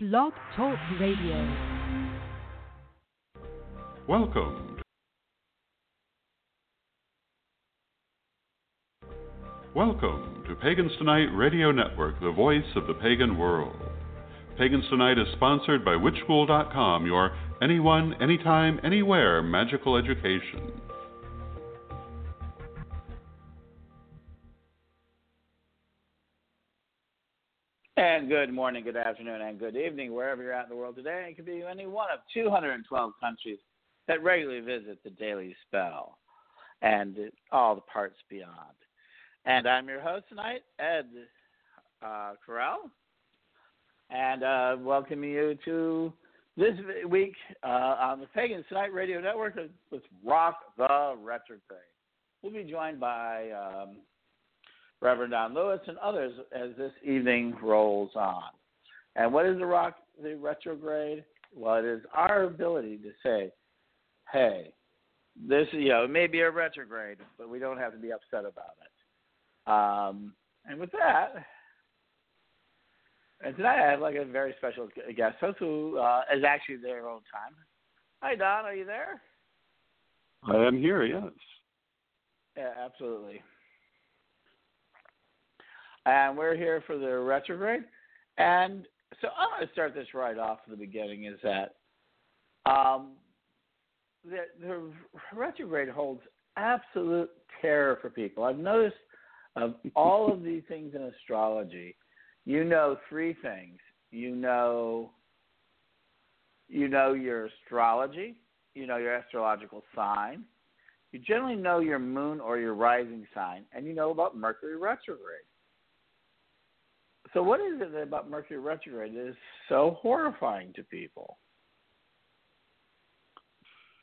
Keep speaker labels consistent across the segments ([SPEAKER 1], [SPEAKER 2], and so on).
[SPEAKER 1] Blog Talk Radio.
[SPEAKER 2] Welcome. Welcome to Pagans Tonight Radio Network, the voice of the pagan world. Pagans Tonight is sponsored by WitchSchool.com, your anyone, anytime, anywhere magical education.
[SPEAKER 3] And good morning, good afternoon, and good evening, wherever you're at in the world today. It could be any one of 212 countries that regularly visit the Daily Spell and all the parts beyond. And I'm your host tonight, Ed uh, Corral, and uh, welcome you to this week uh, on the Pagan Tonight Radio Network with Rock the Retrograde. We'll be joined by um, Reverend Don Lewis and others as this evening rolls on. And what is the Rock the Retrograde? Well, it is our ability to say, hey, this, you know, it may be a retrograde, but we don't have to be upset about it. Um, and with that, and tonight I have like a very special guest host who uh, is actually there all the time. Hi, Don. Are you there?
[SPEAKER 2] I am here. Yes.
[SPEAKER 3] Yeah, absolutely. And we're here for the retrograde. And so I'm going to start this right off at the beginning. Is that um, the, the retrograde holds absolute terror for people. I've noticed of all of these things in astrology you know three things. You know you know your astrology, you know your astrological sign, you generally know your moon or your rising sign, and you know about Mercury retrograde. So what is it about Mercury retrograde that is so horrifying to people?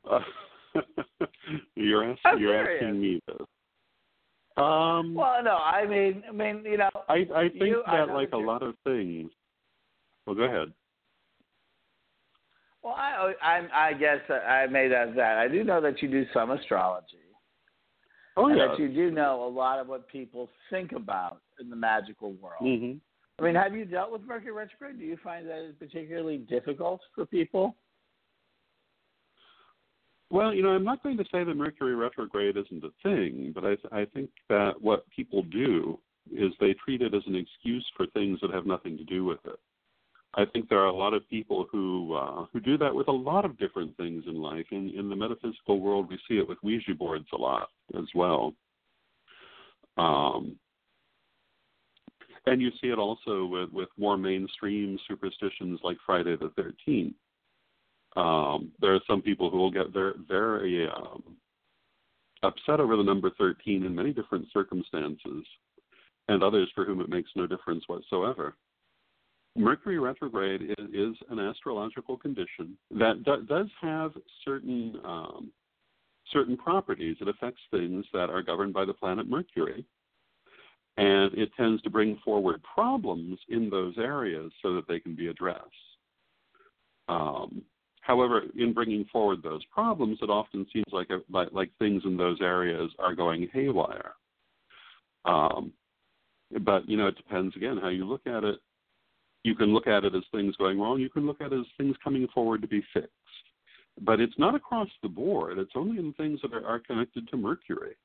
[SPEAKER 2] Uh, you're asking, you're asking me this. Um,
[SPEAKER 3] well, no, I mean, I mean, you know,
[SPEAKER 2] I I think
[SPEAKER 3] you,
[SPEAKER 2] that
[SPEAKER 3] I
[SPEAKER 2] like
[SPEAKER 3] that
[SPEAKER 2] a lot of things. Well, go ahead.
[SPEAKER 3] Well, I I, I guess I made that that I do know that you do some astrology.
[SPEAKER 2] Oh
[SPEAKER 3] and
[SPEAKER 2] yeah.
[SPEAKER 3] That you do know a lot of what people think about in the magical world.
[SPEAKER 2] hmm
[SPEAKER 3] I mean, have you dealt with Mercury retrograde? Do you find that it's particularly difficult for people?
[SPEAKER 2] Well, you know, I'm not going to say that Mercury retrograde isn't a thing, but I, I think that what people do is they treat it as an excuse for things that have nothing to do with it. I think there are a lot of people who uh, who do that with a lot of different things in life. In, in the metaphysical world, we see it with Ouija boards a lot as well. Um, and you see it also with, with more mainstream superstitions like Friday the 13th. Um, there are some people who will get very, very um, upset over the number 13 in many different circumstances, and others for whom it makes no difference whatsoever. Mercury retrograde is, is an astrological condition that do, does have certain um, certain properties. It affects things that are governed by the planet Mercury, and it tends to bring forward problems in those areas so that they can be addressed. Um, However, in bringing forward those problems, it often seems like a, like, like things in those areas are going haywire. Um, but you know, it depends again how you look at it. You can look at it as things going wrong. You can look at it as things coming forward to be fixed. But it's not across the board. It's only in things that are, are connected to Mercury.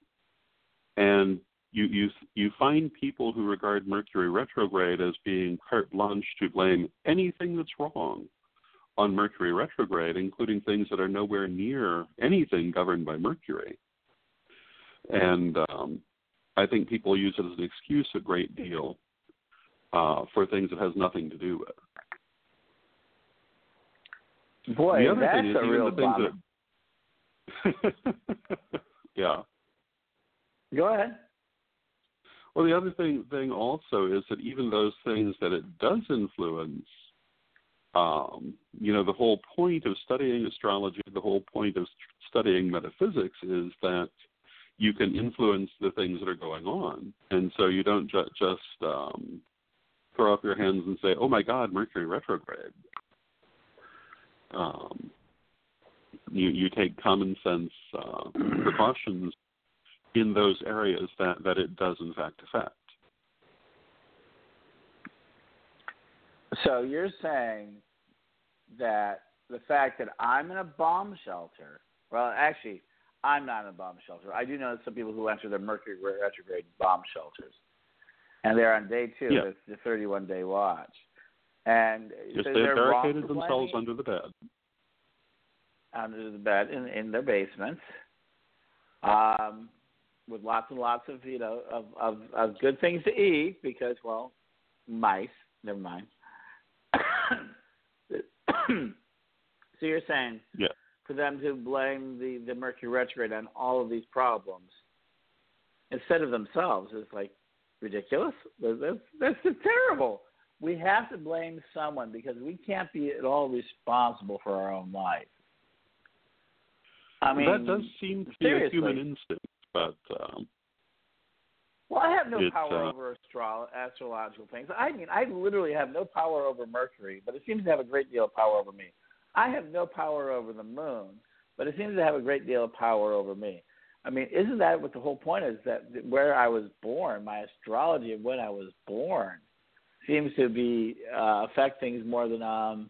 [SPEAKER 2] And you you you find people who regard Mercury retrograde as being carte blanche to blame anything that's wrong on Mercury retrograde, including things that are nowhere near anything governed by Mercury. And um, I think people use it as an excuse a great deal uh, for things that has nothing to do with.
[SPEAKER 3] Boy,
[SPEAKER 2] the other
[SPEAKER 3] that's
[SPEAKER 2] thing is
[SPEAKER 3] a real bummer.
[SPEAKER 2] that. yeah.
[SPEAKER 3] Go ahead.
[SPEAKER 2] Well, the other thing thing also is that even those things that it does influence um, you know, the whole point of studying astrology, the whole point of studying metaphysics is that you can influence the things that are going on, and so you don't ju- just um, throw up your hands and say, "Oh my God, Mercury retrograde." Um, you you take common sense uh, precautions in those areas that that it does in fact affect.
[SPEAKER 3] So you're saying that the fact that I'm in a bomb shelter, well, actually, I'm not in a bomb shelter. I do know some people who enter the Mercury retrograde bomb shelters, and they're on day two
[SPEAKER 2] Yeah.
[SPEAKER 3] of the 31 day watch. And
[SPEAKER 2] Just
[SPEAKER 3] so
[SPEAKER 2] they
[SPEAKER 3] they're
[SPEAKER 2] barricaded themselves under the bed.
[SPEAKER 3] under the bed in in their basements, um, with lots and lots of you know of, of of good things to eat because well, mice. Never mind. so you're saying
[SPEAKER 2] Yeah.
[SPEAKER 3] for them to blame the the Mercury retrograde on all of these problems instead of themselves is like ridiculous. That's that's just terrible. We have to blame someone because we can't be at all responsible for our own life. I mean,
[SPEAKER 2] that does seem to be a
[SPEAKER 3] seriously.
[SPEAKER 2] human instinct, but um,
[SPEAKER 3] Well, I have no power
[SPEAKER 2] uh,
[SPEAKER 3] over astro- astrological things. I mean, I literally have no power over Mercury, but it seems to have a great deal of power over me. I have no power over the moon, but it seems to have a great deal of power over me. I mean, isn't that what the whole point is? That where I was born, my astrology of when I was born, seems to be uh, affect things more than um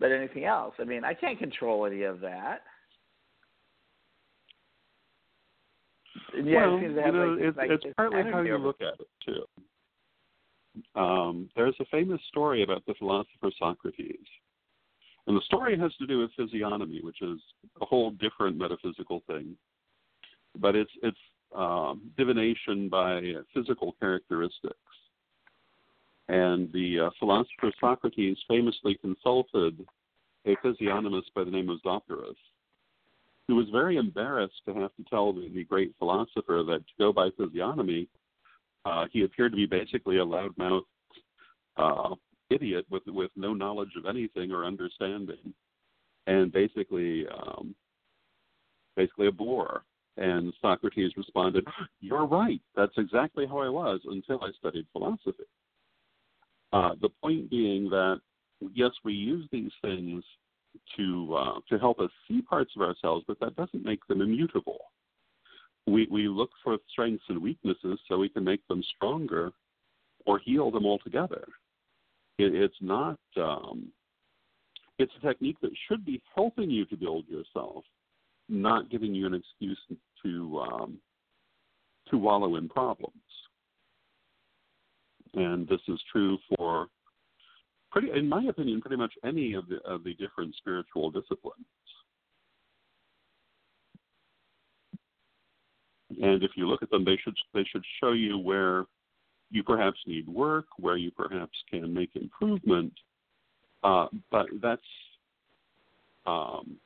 [SPEAKER 3] than anything else. I mean, I can't control any of that. And yet it
[SPEAKER 2] well, you know,
[SPEAKER 3] like,
[SPEAKER 2] it's,
[SPEAKER 3] like
[SPEAKER 2] it's partly how you look at it too. Um, there's a famous story about the philosopher Socrates, and the story has to do with physiognomy, which is a whole different metaphysical thing. But it's it's um, divination by physical characteristics. And the uh, philosopher Socrates famously consulted a physiognomist by the name of Zopyrus, who was very embarrassed to have to tell the, the great philosopher that to go by physiognomy, uh, he appeared to be basically a loudmouthed uh, idiot with with no knowledge of anything or understanding, and basically um, basically a bore. And Socrates responded, "You're right. That's exactly how I was until I studied philosophy." Uh, the point being that yes, we use these things to uh, to help us see parts of ourselves, but that doesn't make them immutable. We we look for strengths and weaknesses so we can make them stronger or heal them altogether. It, it's not. Um, it's a technique that should be helping you to build yourself, not giving you an excuse to um, to wallow in problems. And this is true for pretty, in my opinion, pretty much any of the of the different spiritual disciplines. And if you look at them, they should they should show you where you perhaps need work, where you perhaps can make improvement. Uh, but that's um,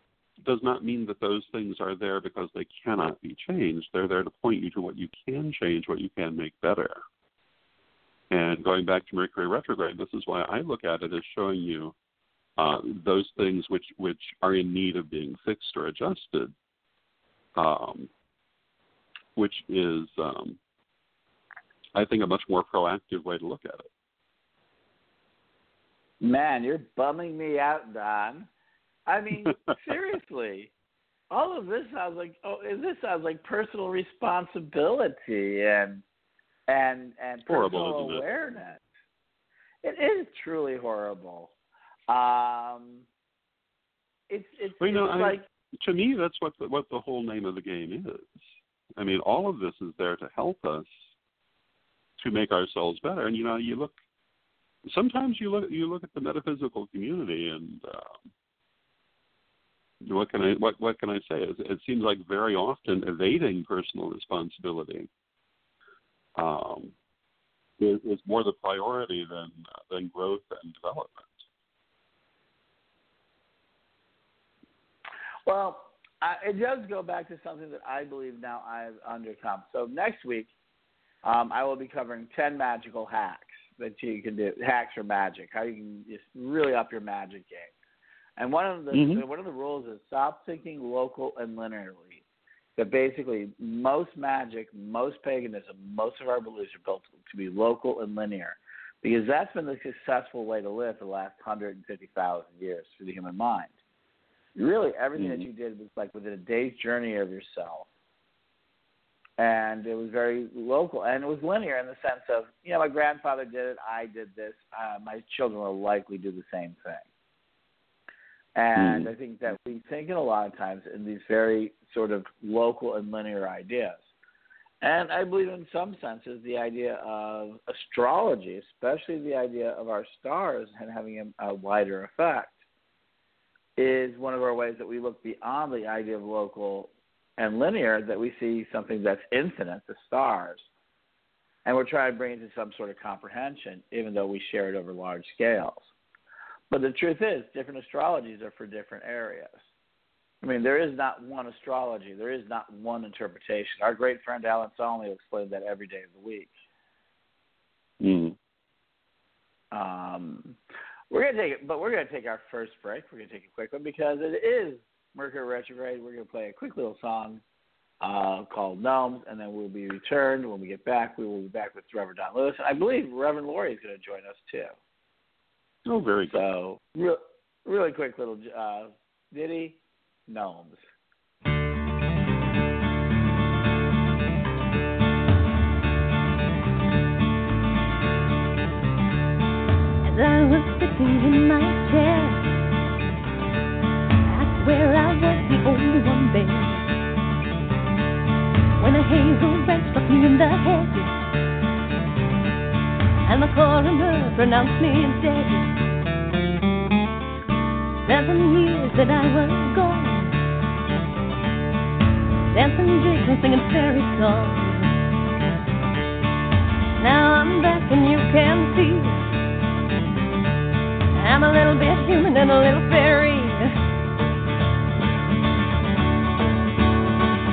[SPEAKER 2] does not mean that those things are there because they cannot be changed. They're there to point you to what you can change, what you can make better. And going back to Mercury retrograde, this is why I look at it as showing you uh, those things which which are in need of being fixed or adjusted, um, which is, um, I think, a much more proactive way to look at it.
[SPEAKER 3] Man, you're bumming me out, Don. I mean, seriously, all of this sounds like oh, this sounds like personal responsibility and and and
[SPEAKER 2] Horrible,
[SPEAKER 3] personal
[SPEAKER 2] isn't it?
[SPEAKER 3] awareness. It is truly horrible. Um, it's it's,
[SPEAKER 2] Well, you know,
[SPEAKER 3] it's
[SPEAKER 2] I-
[SPEAKER 3] like
[SPEAKER 2] to me, that's what the, what the whole name of the game is. I mean, all of this is there to help us to make ourselves better. And you know, you look. Sometimes you look you look at the metaphysical community, and um, what can I what what can I say? It, it seems like very often evading personal responsibility um, is, is more the priority than than growth and development.
[SPEAKER 3] Well, I, it does go back to something that I believe now I've undercome. So next week, um, I will be covering ten magical hacks that you can do. Hacks or magic, how you can just really up your magic game. And one of the
[SPEAKER 2] Mhm.
[SPEAKER 3] one of the rules is stop thinking local and linearly. That basically most magic, most paganism, most of our beliefs are built to be local and linear, because that's been the successful way to live the last hundred and fifty thousand years for the human mind really everything that
[SPEAKER 2] Mhm.
[SPEAKER 3] you did was like within a day's journey of yourself. and it was very local and it was linear in the sense of you know my grandfather did it i did this uh, my children will likely do the same thing and
[SPEAKER 2] mm.
[SPEAKER 3] i think that we think in a lot of times in these very sort of local and linear ideas and i believe in some senses the idea of astrology especially the idea of our stars and having a, a wider effect is one of our ways that we look beyond the idea of local and linear that we see something that's infinite, the stars. And we're trying to bring it to some sort of comprehension, even though we share it over large scales. But the truth is, different astrologies are for different areas. I mean, there is not one astrology, there is not one interpretation. Our great friend Alan Solomon explained that every day of the week.
[SPEAKER 2] Mm.
[SPEAKER 3] Um, we're gonna take it, but we're gonna take our first break. We're gonna take a quick one because it is Mercury retrograde. We're going to play a quick little song uh, called Gnomes, and then we'll be returned. When we get back, we will be back with Reverend Don Lewis. I believe Reverend Laurie is going to join us too.
[SPEAKER 2] Oh, very good.
[SPEAKER 3] So, re- really quick little uh, ditty, Gnomes.
[SPEAKER 1] As I was sitting in my chair where I was the only one there. When a hazel branch struck me in the head, and the coroner pronounced me dead. Seven years that I was gone, dancing jigs and singing fairy songs. Now I'm back and you can see I'm a little bit human and a little fairy.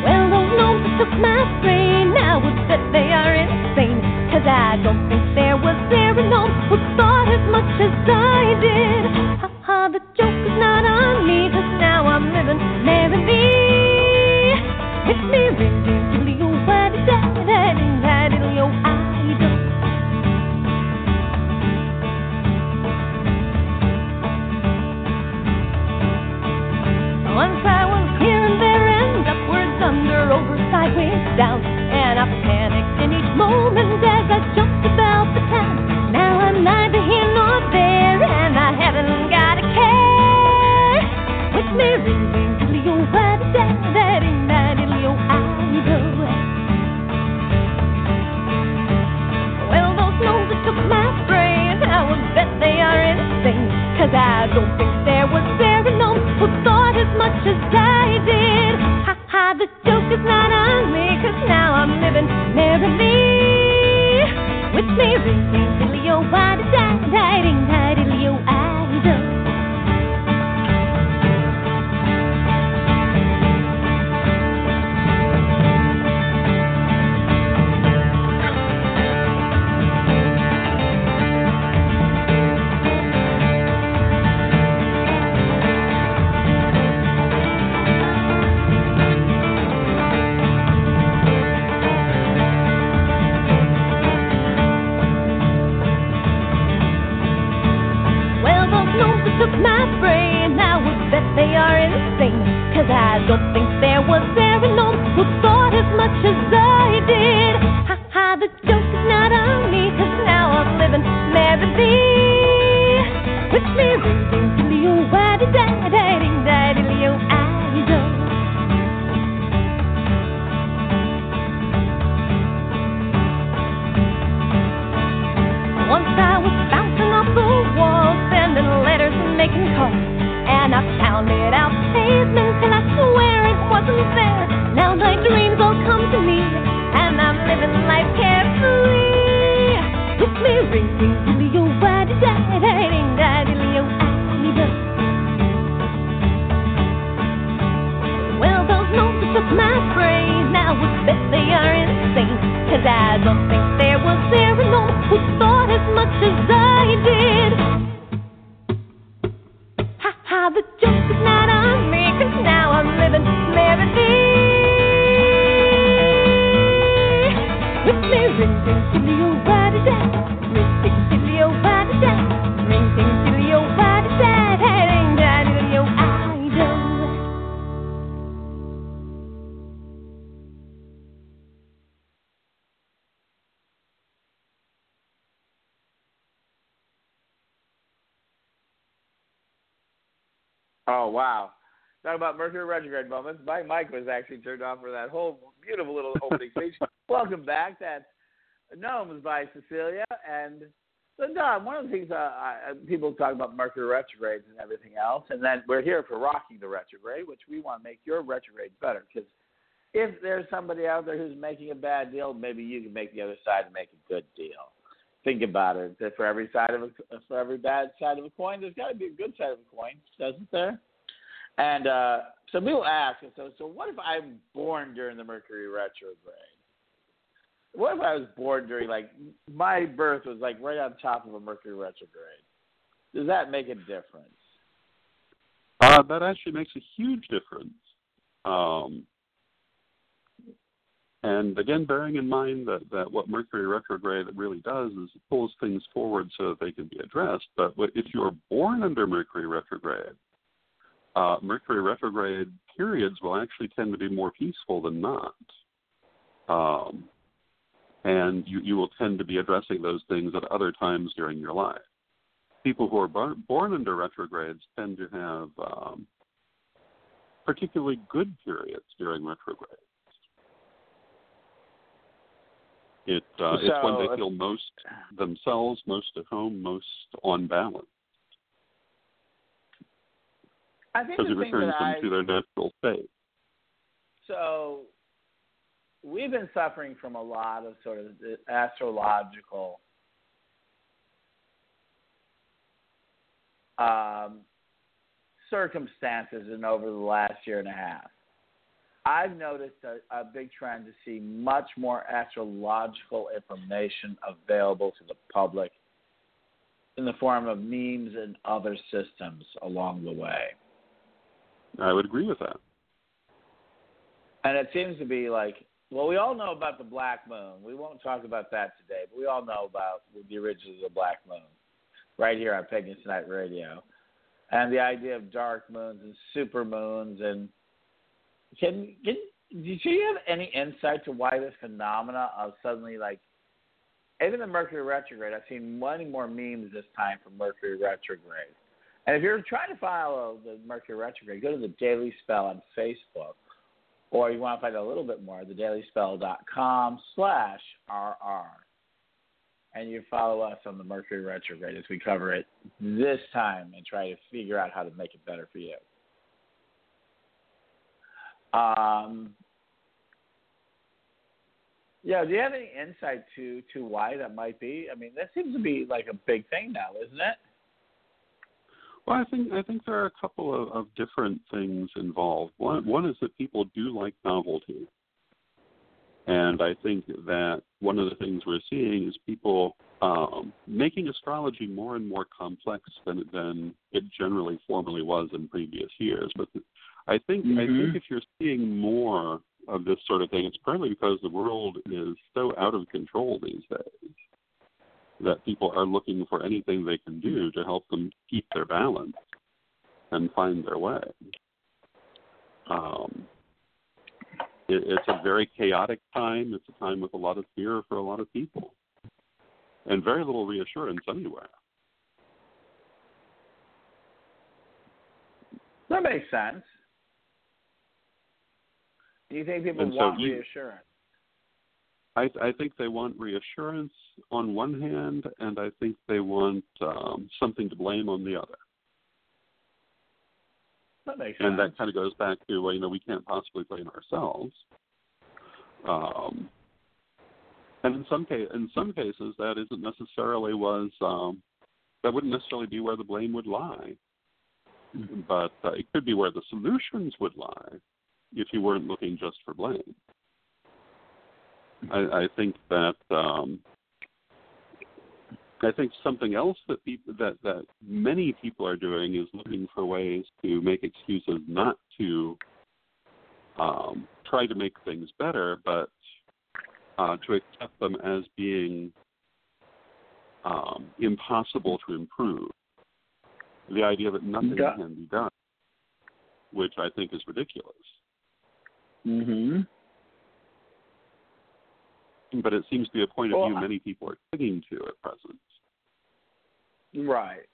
[SPEAKER 1] Well, those gnomes took my brain. I would bet they are insane. Cause I don't think there was there no who thought as much as I did. Ha ha, the joke is not It's me, ring, ding, diddly, oh, da, Cause I don't think there was no who thought as much as I did. Ha ha, the joke is not on me, cause now I'm living merrily. With oh, da, da, da, ding, da, diddly, oh, I
[SPEAKER 3] retrograde moments. My mic was actually turned off for that whole beautiful little opening speech. Welcome back. That's Gnomes by Cecilia and so Don. One of the things uh, I, people talk about Mercury retrogrades and everything else, and then we're here for rocking the retrograde, which we want to make your retrograde better because if there's somebody out there who's making a bad deal, maybe you can make the other side make a good deal. Think about it. That for every side of a, for every bad side of a coin, there's got to be a good side of a coin, doesn't there? And uh, so people ask, so so what if I'm born during the Mercury retrograde? What if I was born during like my birth was like right on top of a Mercury retrograde? Does that make a difference?
[SPEAKER 2] Uh, that actually makes a huge difference. Um, and again, bearing in mind that, that what Mercury retrograde really does is it pulls things forward so that they can be addressed. But if you're born under Mercury retrograde, uh, Mercury retrograde periods will actually tend to be more peaceful than not. Um, and you, you will tend to be addressing those things at other times during your life. People who are bar- born under retrogrades tend to have um, particularly good periods during retrograde. It uh,
[SPEAKER 3] so,
[SPEAKER 2] it's when they feel most themselves, most at home, most on balance.
[SPEAKER 3] I think
[SPEAKER 2] because it returns them
[SPEAKER 3] I,
[SPEAKER 2] to their natural state.
[SPEAKER 3] So we've been suffering from a lot of sort of astrological um, circumstances in over the last year and a half. I've noticed a, a big trend to see much more astrological information available to the public in the form of memes and other systems along the way.
[SPEAKER 2] I would agree with that.
[SPEAKER 3] And it seems to be like, well, we all know about the black moon. We won't talk about that today, but we all know about the origins of the black moon right here on Pagan Tonight Radio. And the idea of dark moons and super moons and can, can did you have any insight to why this phenomena of suddenly like even the Mercury retrograde? I've seen many more memes this time from Mercury retrograde. And if you're trying to follow the Mercury retrograde, go to the Daily Spell on Facebook, or you want to find out a little bit more, thedailyspell.com slash RR. And you follow us on the Mercury retrograde as we cover it this time and try to figure out how to make it better for you. Um, yeah, do you have any insight to to why that might be? I mean, that seems to be like a big thing now, isn't it?
[SPEAKER 2] Well, I think I think there are a couple of, of different things involved. One one is that people do like novelty, and I think that one of the things we're seeing is people um, making astrology more and more complex than than it generally formerly was in previous years. But I think
[SPEAKER 3] mm-hmm.
[SPEAKER 2] I think if you're seeing more of this sort of thing, it's partly because the world is so out of control these days that people are looking for anything they can do to help them keep their balance and find their way. Um, it, it's a very chaotic time. It's a time with a lot of fear for a lot of people, and very little reassurance anywhere.
[SPEAKER 3] That makes sense. Do you think people want
[SPEAKER 2] you,
[SPEAKER 3] reassurance?
[SPEAKER 2] I, I think they want reassurance on one hand, and I think they want um, something to blame on the other.
[SPEAKER 3] That makes
[SPEAKER 2] and
[SPEAKER 3] sense.
[SPEAKER 2] that kind of goes back to well, you know we can't possibly blame ourselves. Um, and in some case, in some cases, that isn't necessarily was um, that wouldn't necessarily be where the blame would lie,
[SPEAKER 3] Mm-hmm.
[SPEAKER 2] but uh, it could be where the solutions would lie if you weren't looking just for blame. I, I think that um, I think something else that people that that many people are doing is looking for ways to make excuses not to um, try to make things better, but uh, to accept them as being um, impossible to improve. The idea that nothing
[SPEAKER 3] Yeah.
[SPEAKER 2] can be done, which I think is ridiculous.
[SPEAKER 3] Mm-hmm.
[SPEAKER 2] But it seems to be a point of
[SPEAKER 3] Well,
[SPEAKER 2] view many people are clinging to at present.
[SPEAKER 3] Right.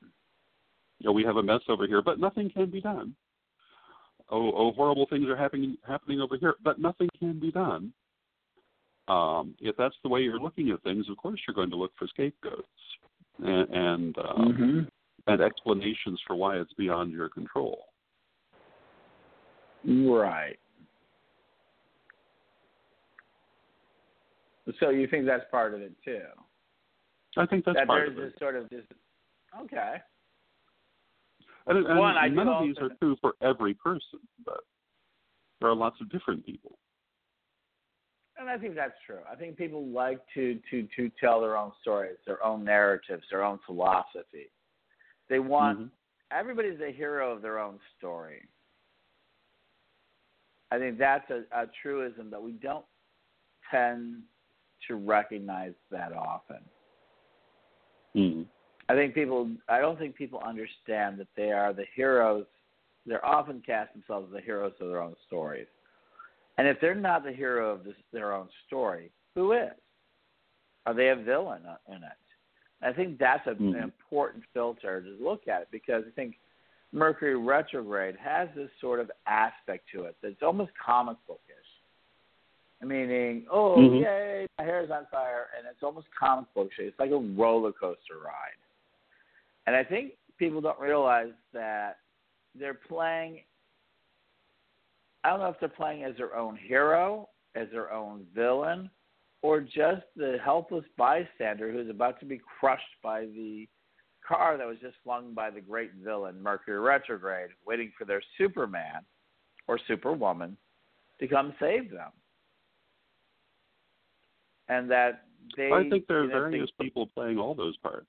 [SPEAKER 2] you know, we have a mess over here, but nothing can be done. Oh, oh, horrible things are happening happening over here, but nothing can be done. Um, if that's the way you're looking at things, of course you're going to look for scapegoats and and, um,
[SPEAKER 3] mm-hmm.
[SPEAKER 2] and explanations for why it's beyond your control.
[SPEAKER 3] Right. So you think that's part of it too?
[SPEAKER 2] I think that's
[SPEAKER 3] that
[SPEAKER 2] part of it.
[SPEAKER 3] this sort of this. Okay.
[SPEAKER 2] And, and
[SPEAKER 3] One, I
[SPEAKER 2] none of these
[SPEAKER 3] also-
[SPEAKER 2] are true for every person, but there are lots of different people.
[SPEAKER 3] And I think that's true. I think people like to to to tell their own stories, their own narratives, their own philosophy. They want
[SPEAKER 2] Mhm.
[SPEAKER 3] everybody's a hero of their own story. I think that's a, a truism that we don't tend to recognize that often.
[SPEAKER 2] Mhm.
[SPEAKER 3] I think people I don't think people understand that they are the heroes they're often cast themselves as the heroes of their own stories. And if they're not the hero of this, their own story, who is? Are they a villain in it? I think that's a,
[SPEAKER 2] Mhm.
[SPEAKER 3] an important filter to look at because I think Mercury retrograde has this sort of aspect to it that's almost comic bookish. Meaning, oh
[SPEAKER 2] Mhm.
[SPEAKER 3] yay, my hair is on fire, and it's almost comic bookish. It's like a roller coaster ride. And I think people don't realize that they're playing. I don't know if they're playing as their own hero, as their own villain, or just the helpless bystander who's about to be crushed by the car that was just flung by the great villain Mercury retrograde, waiting for their Superman or Superwoman to come save them. And that they.
[SPEAKER 2] I think there are various people playing all those parts.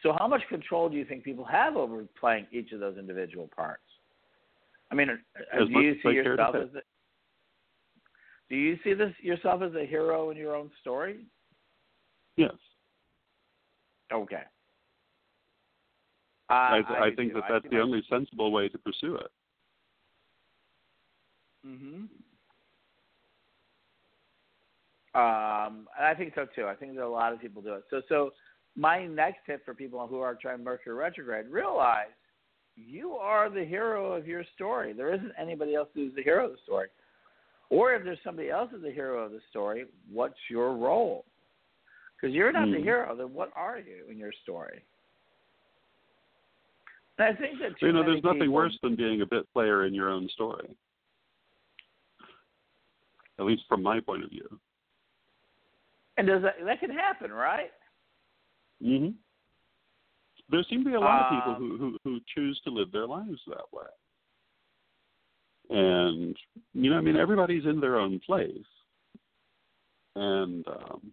[SPEAKER 3] So, how much control do you think people have over playing each of those individual parts? I mean, uh,
[SPEAKER 2] As
[SPEAKER 3] do you see
[SPEAKER 2] I
[SPEAKER 3] yourself as a, do you see this yourself as a hero in your own story?
[SPEAKER 2] Yes,
[SPEAKER 3] Okay.
[SPEAKER 2] I,
[SPEAKER 3] Uh,
[SPEAKER 2] I think
[SPEAKER 3] too.
[SPEAKER 2] that that's the only sensible way to pursue it.
[SPEAKER 3] Mhm. Um, and I think so too. I think that a lot of people do it. So, so my next tip for people who are trying Mercury retrograde: realize you are the hero of your story. There isn't anybody else who's the hero of the story. Or if there's somebody else who's the hero of the story, what's your role? Because you're not the
[SPEAKER 2] Hmm.
[SPEAKER 3] hero, then what are you in your story? And I think that too
[SPEAKER 2] you know, there's nothing
[SPEAKER 3] people-
[SPEAKER 2] worse than being a bit player in your own story. At least from my point of view.
[SPEAKER 3] And does that that can happen, right?
[SPEAKER 2] hmm There seem to be a lot of people
[SPEAKER 3] Um,
[SPEAKER 2] who, who who choose to live their lives that way. And you know, I mean, everybody's in their own place, and um,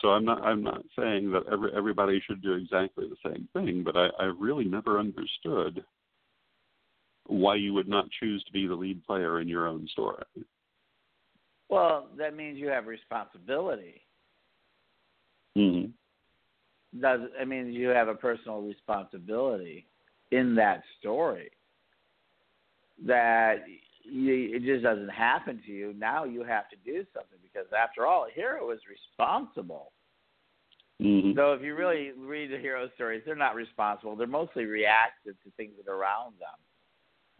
[SPEAKER 2] so I'm not I'm not saying that every everybody should do exactly the same thing, but I, I really never understood why you would not choose to be the lead player in your own story.
[SPEAKER 3] Well, that means you have responsibility.
[SPEAKER 2] Mm-hmm.
[SPEAKER 3] Does it means you have a personal responsibility in that story that you, it just doesn't happen to you. Now you have to do something because, after all, a hero is responsible.
[SPEAKER 2] Mm-hmm.
[SPEAKER 3] Though, if you really read the hero stories, they're not responsible. They're mostly reactive to things that are around them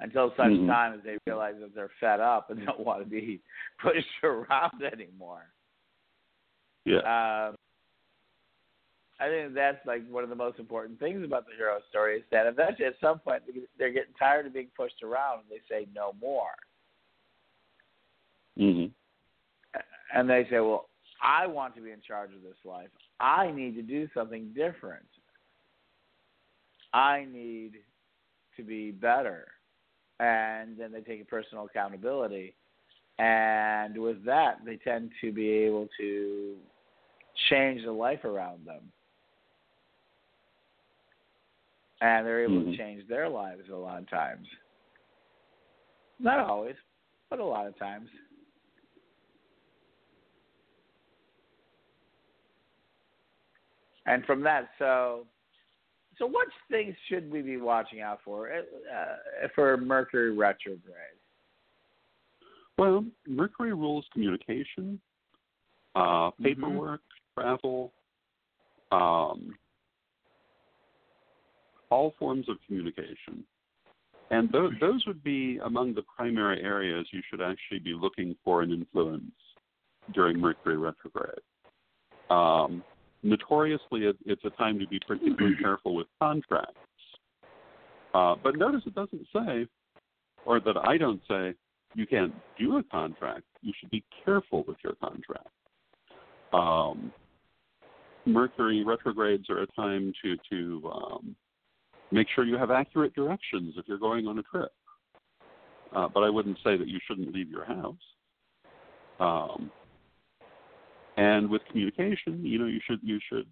[SPEAKER 3] until such
[SPEAKER 2] Mhm.
[SPEAKER 3] time as they realize that they're fed up and don't want to be pushed around anymore.
[SPEAKER 2] Yeah.
[SPEAKER 3] Um, I think that's like one of the most important things about the hero story is that eventually, at some point, they're getting tired of being pushed around, and they say no more,
[SPEAKER 2] Mm-hmm.
[SPEAKER 3] and they say, "Well, I want to be in charge of this life. I need to do something different. I need to be better," and then they take personal accountability, and with that, they tend to be able to change the life around them. and they're able
[SPEAKER 2] Mhm.
[SPEAKER 3] to change their lives a lot of times. Not always, but a lot of times. And from that, so so what things should we be watching out for uh, for Mercury retrograde?
[SPEAKER 2] Well, Mercury rules communication, uh, paperwork, travel, um, all forms of communication. And those, those would be among the primary areas you should actually be looking for an influence during Mercury retrograde. Um, notoriously, it, it's a time to be particularly careful with contracts. Uh, but notice it doesn't say, or that I don't say, you can't do a contract. You should be careful with your contract. Um, Mercury retrogrades are a time to to um, make sure you have accurate directions if you're going on a trip. Uh, but I wouldn't say that you shouldn't leave your house. Um, and with communication, you know, you should you should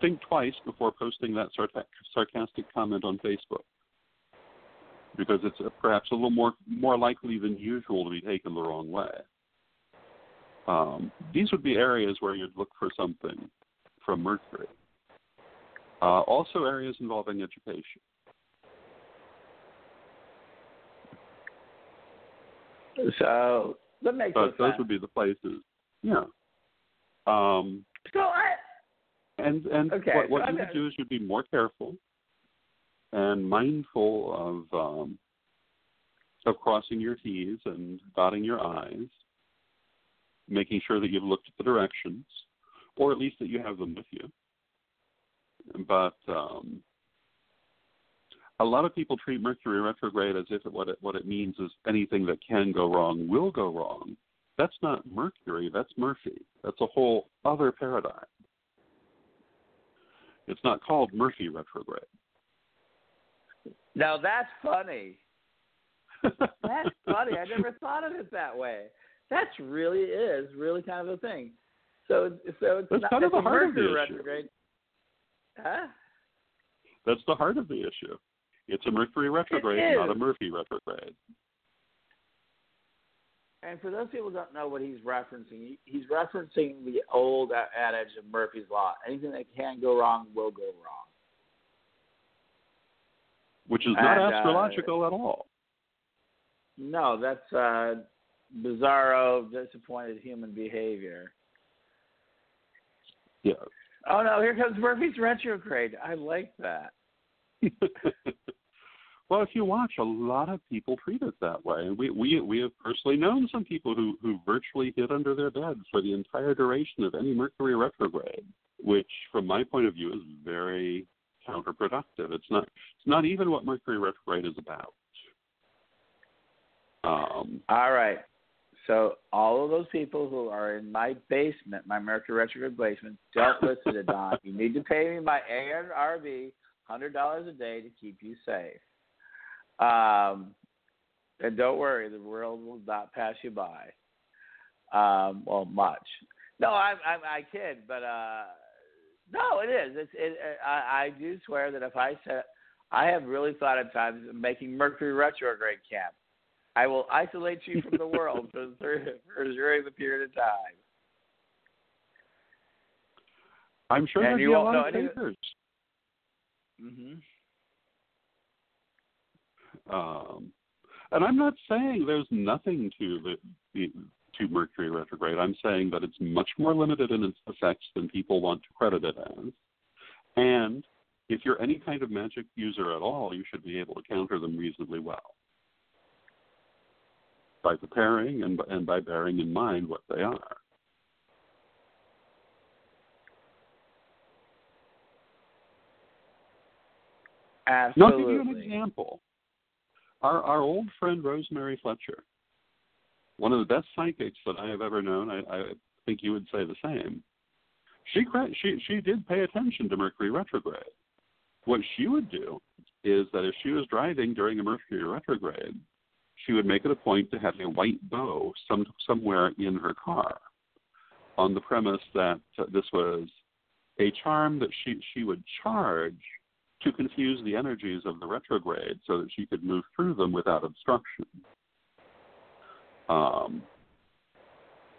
[SPEAKER 2] think twice before posting that sarcastic comment on Facebook, because it's perhaps a little more more likely than usual to be taken the wrong way. Um, these would be areas where you'd look for something from Mercury. Uh, also, areas involving education.
[SPEAKER 3] So that makes
[SPEAKER 2] but those would be the places. Yeah. Um,
[SPEAKER 3] so I.
[SPEAKER 2] And and
[SPEAKER 3] okay,
[SPEAKER 2] what, what
[SPEAKER 3] so
[SPEAKER 2] you would do is you'd be more careful and mindful of um, of crossing your T's and dotting your I's, making sure that you've looked at the directions, or at least that you have them with you. But um, a lot of people treat Mercury retrograde as if it, what it what it means is anything that can go wrong will go wrong. That's not Mercury. That's Murphy. That's a whole other paradigm. It's not called Murphy retrograde.
[SPEAKER 3] Now that's funny. That's funny. I never thought of it that way. That's really is really kind of a thing. So so it's
[SPEAKER 2] That's
[SPEAKER 3] not
[SPEAKER 2] kind of the heart of the
[SPEAKER 3] Mercury
[SPEAKER 2] issue.
[SPEAKER 3] retrograde. Huh?
[SPEAKER 2] That's the heart of the issue. It's a Mercury retrograde, not a. Murphy retrograde.
[SPEAKER 3] And for those people who don't know what he's referencing, he's referencing the old adage of Murphy's Law. Anything that can go wrong will go wrong.
[SPEAKER 2] Which is not
[SPEAKER 3] And, uh,
[SPEAKER 2] astrological at all.
[SPEAKER 3] No, that's uh, bizarro, disappointed human behavior.
[SPEAKER 2] Yeah.
[SPEAKER 3] Oh no, here comes Murphy's retrograde. I like that.
[SPEAKER 2] well, if you watch, a lot of people treat it that way, and we we we have personally known some people who who virtually hid under their bed for the entire duration of any Mercury retrograde, which, from my point of view, is very counterproductive. It's not it's not even what Mercury retrograde is about. Um,
[SPEAKER 3] All right. So all of those people who are in my basement, my Mercury retrograde basement, don't listen to Don. You need to pay me my ARV hundred dollars a day to keep you safe. Um, and don't worry, the world will not pass you by. Um, well, much. No, I, I, I kid, but uh, no, it is. It's. It, I, I do swear that if I said, I have really thought at times of making Mercury retrograde camp. I will isolate you from the world for, for, for during the period of time.
[SPEAKER 2] I'm sure
[SPEAKER 3] And
[SPEAKER 2] there'd
[SPEAKER 3] you
[SPEAKER 2] be a lot
[SPEAKER 3] know
[SPEAKER 2] of takers.
[SPEAKER 3] Mm-hmm.
[SPEAKER 2] Um, and I'm not saying there's nothing to the, the to Mercury retrograde. I'm saying that it's much more limited in its effects than people want to credit it as. And if you're any kind of magic user at all, you should be able to counter them reasonably well by preparing and and by bearing in mind what they are. Now, I'll give you an example. Our our old friend Rosemary Fletcher, one of the best psychics that I have ever known. I, I think you would say the same. She she she did pay attention to Mercury retrograde. What she would do is that if she was driving during a Mercury retrograde, she would make it a point to have a white bow some somewhere in her car, on the premise that this was a charm that she she would charge to confuse the energies of the retrograde so that she could move through them without obstruction. Um,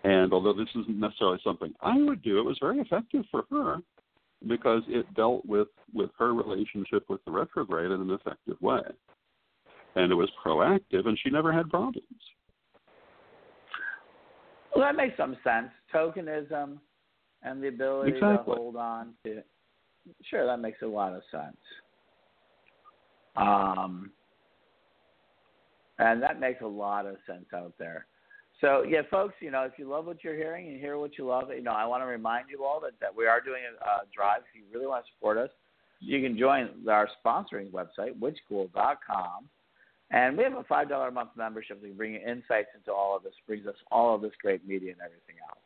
[SPEAKER 2] and although this isn't necessarily something I would do, it was very effective for her because it dealt with, with her relationship with the retrograde in an effective way. And it was proactive, and she never had problems.
[SPEAKER 3] Well, that makes some sense. Tokenism and the ability
[SPEAKER 2] Exactly.
[SPEAKER 3] to hold on to sure, that makes a lot of sense. Um, and that makes a lot of sense out there. So yeah, folks, you know, if you love what you're hearing and hear what you love, you know, I want to remind you all that, that we are doing a, drive. If you really want to support us, you can join our sponsoring website, WitchSchool.com. And we have a five dollar a month membership that can bring you insights into all of this, brings us all of this great media and everything else.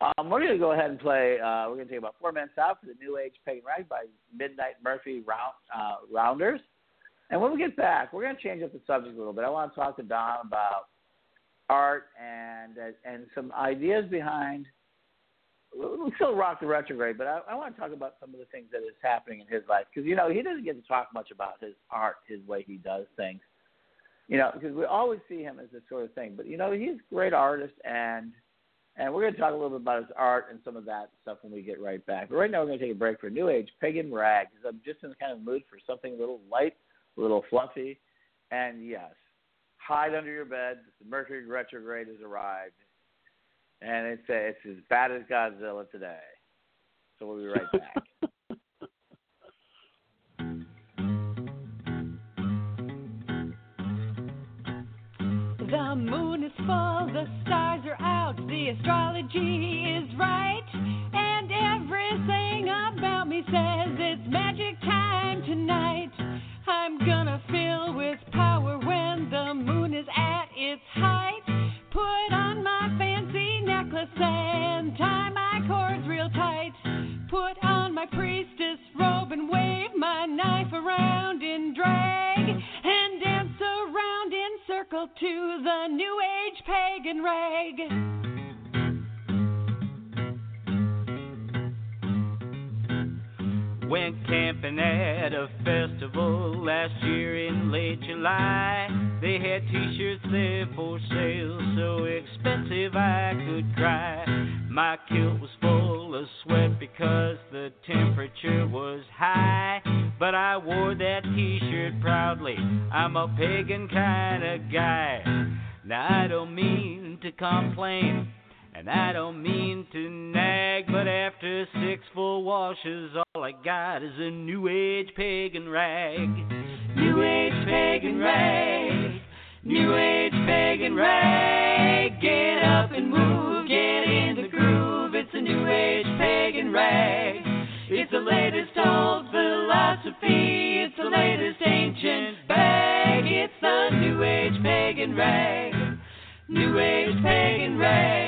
[SPEAKER 3] Um, we're going to go ahead and play. Uh, we're going to take about four minutes out for the New Age Pagan Rag by Midnight Murphy Round, uh, Rounders. And when we get back, we're going to change up the subject a little bit. I want to talk to Don about art and and some ideas behind. We still rock the retrograde, but I, I want to talk about some of the things that is happening in his life because you know he doesn't get to talk much about his art, his way he does things. You know, because we always see him as this sort of thing, but you know he's a great artist and and we're going to talk a little bit about his art and some of that stuff when we get right back. But right now, we're going to take a break for New Age Pagan Rag because I'm just in the kind of mood for something a little light, a little fluffy. And yes, hide under your bed. The Mercury retrograde has arrived. And it's, it's as bad as Godzilla today. So we'll be right back.
[SPEAKER 1] The moon is full, the stars are out, the astrology is right, and everything about me says it's magic time tonight. I'm gonna fill with power when the moon is at its height. Put on my fancy necklace and tie my cords real tight. Put on my priestess robe and wave my knife around in drag circle to the new age pagan rag.
[SPEAKER 4] Went camping at a festival last year in late July. They had t shirts there for sale, so expensive I could cry. My kilt was full of sweat because the temperature was high. But I wore that t shirt proudly. I'm a pagan kind of guy. Now I don't mean to complain. And I don't mean to nag, but after six full washes, all I got is a new age pagan rag. New age pagan rag. New age pagan rag. Get up and move, get in the groove. It's a new age pagan rag. It's the latest old philosophy. It's the latest ancient bag. It's the new age pagan rag. New age pagan rag.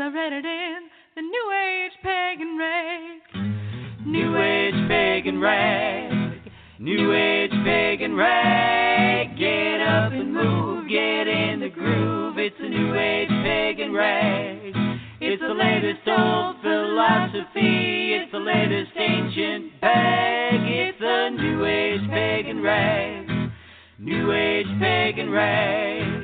[SPEAKER 1] I read it in the New Age Pagan Rag.
[SPEAKER 4] New age pagan rag. New age pagan rag. Get up and move, get in the groove. It's a new age pagan rag. It's the latest old philosophy. It's the latest ancient bag. It's a new age pagan rag. New age pagan rag.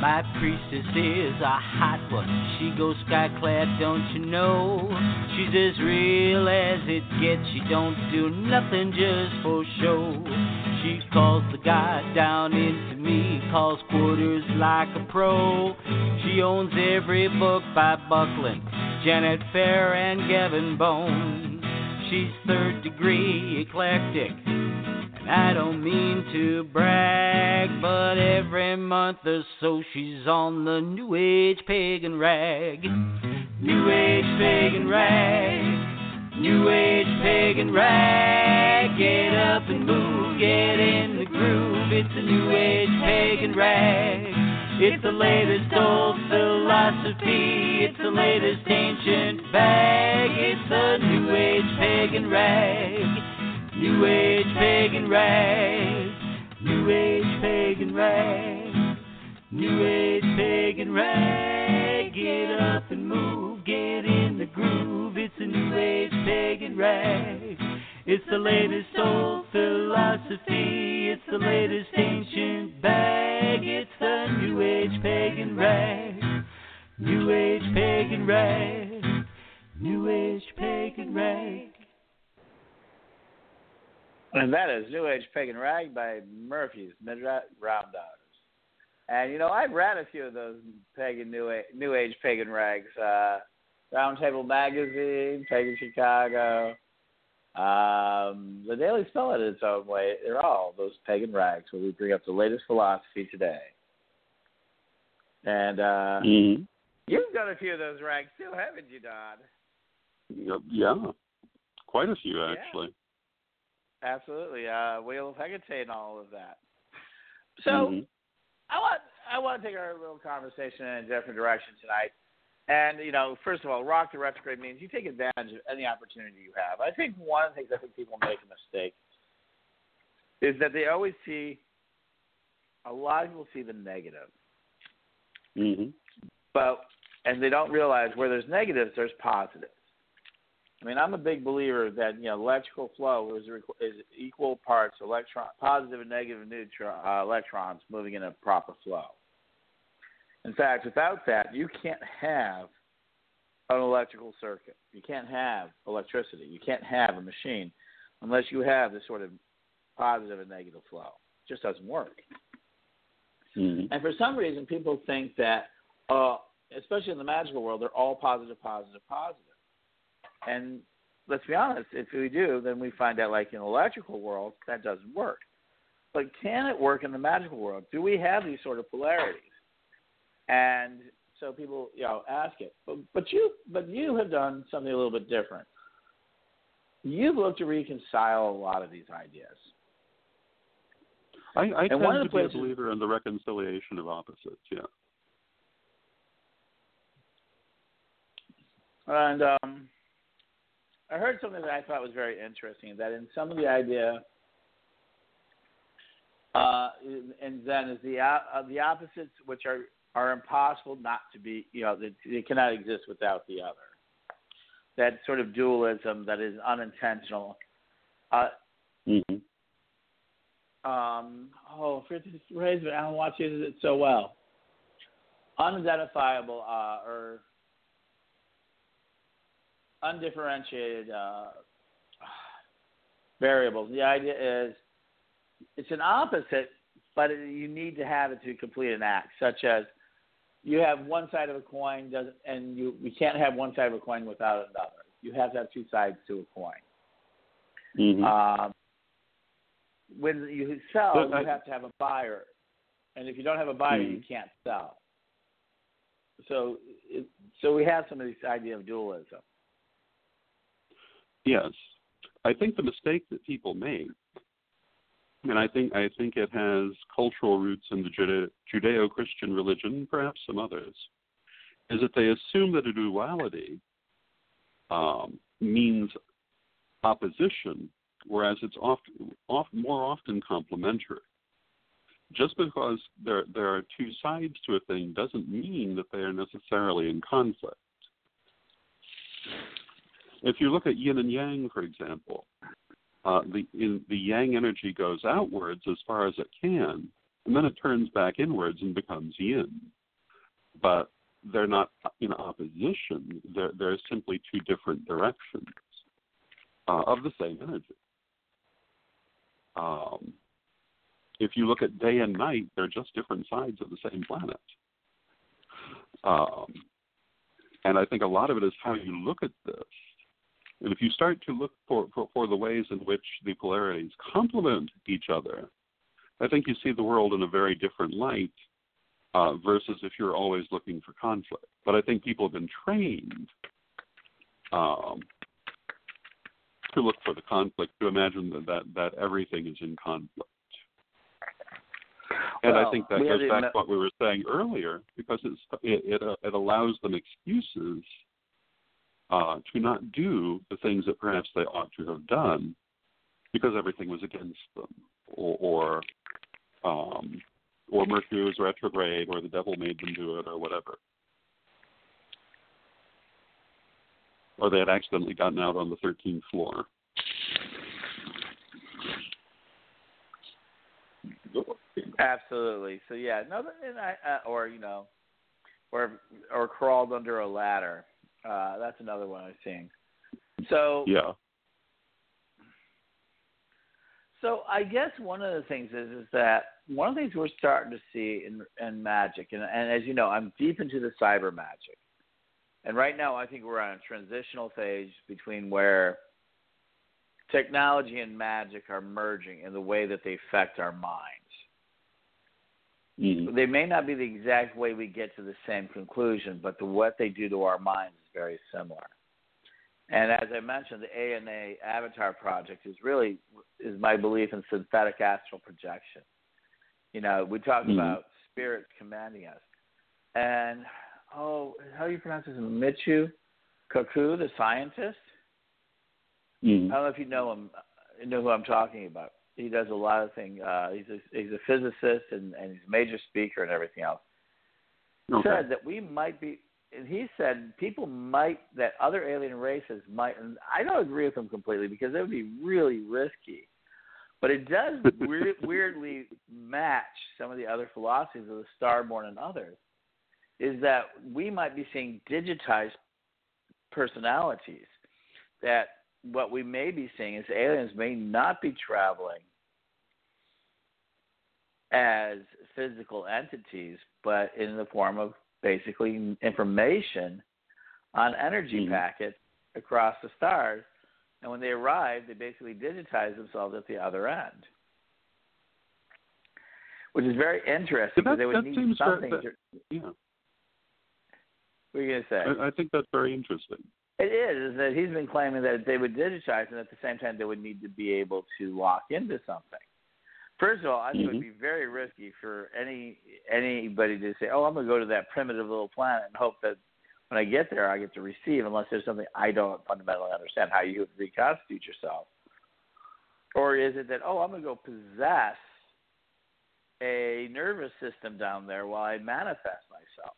[SPEAKER 4] My priestess is a hot one. She goes sky clad, don't you know? She's as real as it gets. She don't do nothing just for show. She calls the God down into me, calls quarters like a pro. She owns every book by Buckland, Janet Farrar, and Gavin Bone. She's third degree eclectic. I don't mean to brag, but every month or so she's on the New Age pagan rag. New Age pagan rag. New Age pagan rag. Get up and move, get in the groove. It's a New Age pagan rag. It's the latest old philosophy. It's the latest ancient bag. It's a New Age pagan rag. New Age pagan rag. New Age pagan rag. New Age pagan rag. Get up and move, get in the groove. It's a new age pagan rag. It's the latest old philosophy. It's the latest ancient bag. It's the new age pagan rag. New age pagan rag. New age pagan rag.
[SPEAKER 3] And that is New Age Pagan Rag by Murphy's Midnight Round Daughters. And you know, I've read a few of those pagan New Age, New Age Pagan Rags. Uh, Roundtable Magazine, Pagan Chicago, um, the Daily Spell in its own way. They're all those pagan rags where we bring up the latest philosophy today. And uh,
[SPEAKER 2] Mm-hmm.
[SPEAKER 3] you've got a few of those rags too, haven't you, Don?
[SPEAKER 2] Yeah, quite a few actually.
[SPEAKER 3] Absolutely. Uh, Wheel of Hecate and all of that. So
[SPEAKER 2] Mhm.
[SPEAKER 3] I want I want to take our little conversation in a different direction tonight. And you know, first of all, rock the retrograde means you take advantage of any opportunity you have. I think one of the things I think people make a mistake is that they always see a lot of people see the negative,
[SPEAKER 2] Mhm.
[SPEAKER 3] but and they don't realize where there's negatives, there's positives. I mean, I'm a big believer that you know electrical flow is is equal parts electron positive and negative neutron uh, electrons moving in a proper flow. In fact, without that, you can't have an electrical circuit. You can't have electricity. You can't have a machine unless you have this sort of positive and negative flow. It just doesn't work.
[SPEAKER 2] Mhm.
[SPEAKER 3] And for some reason, people think that, uh, especially in the magical world, they're all positive, positive, positive. And let's be honest, if we do, then we find out, like in the electrical world, that doesn't work. But can it work in the magical world? Do we have these sort of polarities? And so people, you know, ask it. But, but you, but you have done something a little bit different. You've looked to reconcile a lot of these ideas.
[SPEAKER 2] I, I tend to
[SPEAKER 3] the
[SPEAKER 2] be a believer in the reconciliation of opposites. Yeah.
[SPEAKER 3] And um, I heard something that I thought was very interesting. That in some of the idea, uh, and then is the uh, the opposites, which are are impossible not to be, you know, they, they cannot exist without the other. That sort of dualism that is unintentional. Uh,
[SPEAKER 2] hmm
[SPEAKER 3] um, oh, phrase, but Alan Watts uses it so well. Unidentifiable uh, or undifferentiated uh, variables. The idea is it's an opposite, but it, you need to have it to complete an act, such as you have one side of a coin doesn't, and you we can't have one side of a coin without another. You have to have two sides to a coin.
[SPEAKER 2] hmm
[SPEAKER 3] Um, when you sell, you have to have a buyer, and if you don't have a buyer, you
[SPEAKER 2] Mhm.
[SPEAKER 3] can't sell. So, it, so we have some of this idea of dualism.
[SPEAKER 2] Yes, I think the mistake that people make, and I think I think it has cultural roots in the Jude- Judeo-Christian religion, perhaps some others, is that they assume that a duality um, means opposition, whereas it's often, often more often complementary. Just because there there are two sides to a thing doesn't mean that they are necessarily in conflict. If you look at yin and yang, for example, uh, the in, the yang energy goes outwards as far as it can, and then it turns back inwards and becomes yin. But they're not in opposition. They're they're simply two different directions uh, of the same energy. Um, if you look at day and night, they're just different sides of the same planet. Um, and I think a lot of it is how you look at this. And if you start to look for, for, for the ways in which the polarities complement each other, I think you see the world in a very different light uh, versus if you're always looking for conflict. But I think people have been trained um, to look for the conflict, to imagine that, that, that everything is in conflict. And I think that goes back to what we were saying earlier, because it's, it it, uh, it allows them excuses uh, to not do the things that perhaps they ought to have done, because everything was against them, or, or um, or Mercury was retrograde, or the devil made them do it, or whatever. Or they had accidentally gotten out on the 13th floor.
[SPEAKER 3] Absolutely. So yeah, no, and I, uh, or you know, or or crawled under a ladder. Uh, that's another one I've seen. So
[SPEAKER 2] yeah.
[SPEAKER 3] So I guess one of the things is is that one of the things we're starting to see in in magic, and, and as you know, I'm deep into the cyber magic, and right now I think we're on a transitional phase between where technology and magic are merging in the way that they affect our minds.
[SPEAKER 2] Mm-hmm.
[SPEAKER 3] They may not be the exact way we get to the same conclusion, but the what they do to our minds very similar. And as I mentioned, the ANA Avatar project is really is my belief in synthetic astral projection. You know, we talk
[SPEAKER 2] Mhm.
[SPEAKER 3] about spirits commanding us, and oh, how do you pronounce this? Michio Kaku, the scientist.
[SPEAKER 2] Mhm.
[SPEAKER 3] I don't know if you know him, you know who I'm talking about. He does a lot of things. Uh, he's a, he's a physicist and, and he's a major speaker and everything else.
[SPEAKER 2] Okay.
[SPEAKER 3] Said that we might be, and he said people might that other alien races might. And I don't agree with him completely because it would be really risky. But it does weird, weirdly match some of the other philosophies of the Starborn and others. Is that we might be seeing digitized personalities that what we may be seeing is aliens may not be traveling as physical entities, but in the form of basically information on energy
[SPEAKER 2] Mhm.
[SPEAKER 3] packets across the stars. And when they arrive, they basically digitize themselves at the other end, which is very interesting
[SPEAKER 2] That-
[SPEAKER 3] because they would
[SPEAKER 2] that
[SPEAKER 3] need something.
[SPEAKER 2] that-
[SPEAKER 3] to,
[SPEAKER 2] Yeah,
[SPEAKER 3] what are you going to say?
[SPEAKER 2] I, I think that's very interesting.
[SPEAKER 3] It is, is that he's been claiming that they would digitize and at the same time they would need to be able to lock into something. First of all, I think it
[SPEAKER 2] Mhm.
[SPEAKER 3] would be very risky for any anybody to say, "Oh, I'm going to go to that primitive little planet and hope that when I get there I get to receive," unless there's something I don't fundamentally understand how you reconstitute yourself. Or is it that, "Oh, I'm going to go possess a nervous system down there while I manifest myself?"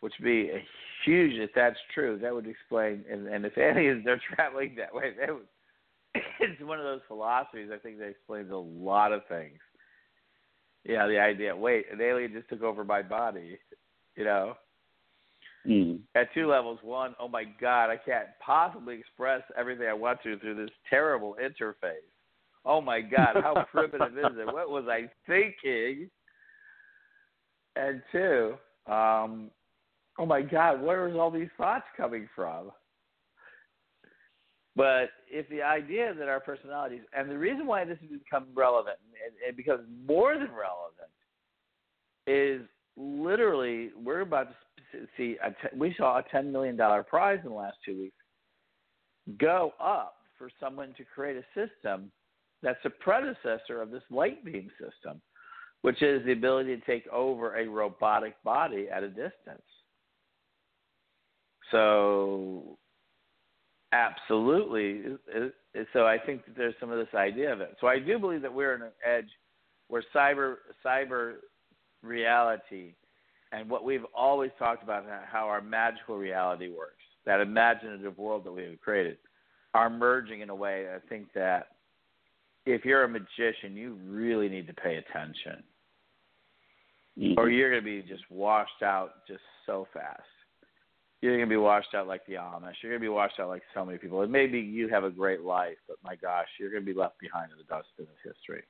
[SPEAKER 3] which would be a huge. If that's true, that would explain. And, and if aliens are traveling that way, that would. It's one of those philosophies. I think that explains a lot of things. Yeah, the idea. Wait, an alien just took over my body. You know,
[SPEAKER 2] Mm.
[SPEAKER 3] at two levels. One, oh my God, I can't possibly express everything I want to through this terrible interface. Oh my God, how primitive is it? What was I thinking? And two, um, oh my God, where is all these thoughts coming from? But if the idea that our personalities, and the reason why this has become relevant, it becomes more than relevant, is literally we're about to see. A t- we saw a ten million dollar prize in the last two weeks go up for someone to create a system that's a predecessor of this light beam system, which is the ability to take over a robotic body at a distance. So, absolutely. So I think that there's some of this idea of it. So I do believe that we're in an edge where cyber cyber reality and what we've always talked about how our magical reality works, that imaginative world that we have created, are merging in a way. I think that if you're a magician, you really need to pay attention
[SPEAKER 2] Mhm.
[SPEAKER 3] or you're going to be just washed out just so fast. You're going to be washed out like the Amish. You're going to be washed out like so many people. And maybe you have a great life, but my gosh, you're going to be left behind in the dustbin of history.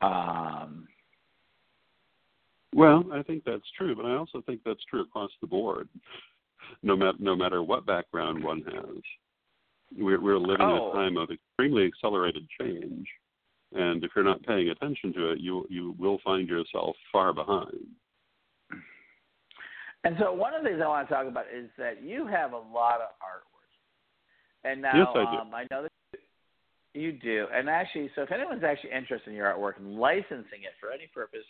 [SPEAKER 3] Um,
[SPEAKER 2] Well, I think that's true, but I also think that's true across the board. No matter no matter what background one has, we're we're living
[SPEAKER 3] Oh.
[SPEAKER 2] in a time of extremely accelerated change, and if you're not paying attention to it, you you will find yourself far behind.
[SPEAKER 3] And so one of the things I want to talk about is that you have a lot of artwork. And now
[SPEAKER 2] Yes, I do.
[SPEAKER 3] Um, I know that you do. And actually, so if anyone's actually interested in your artwork and licensing it for any purpose,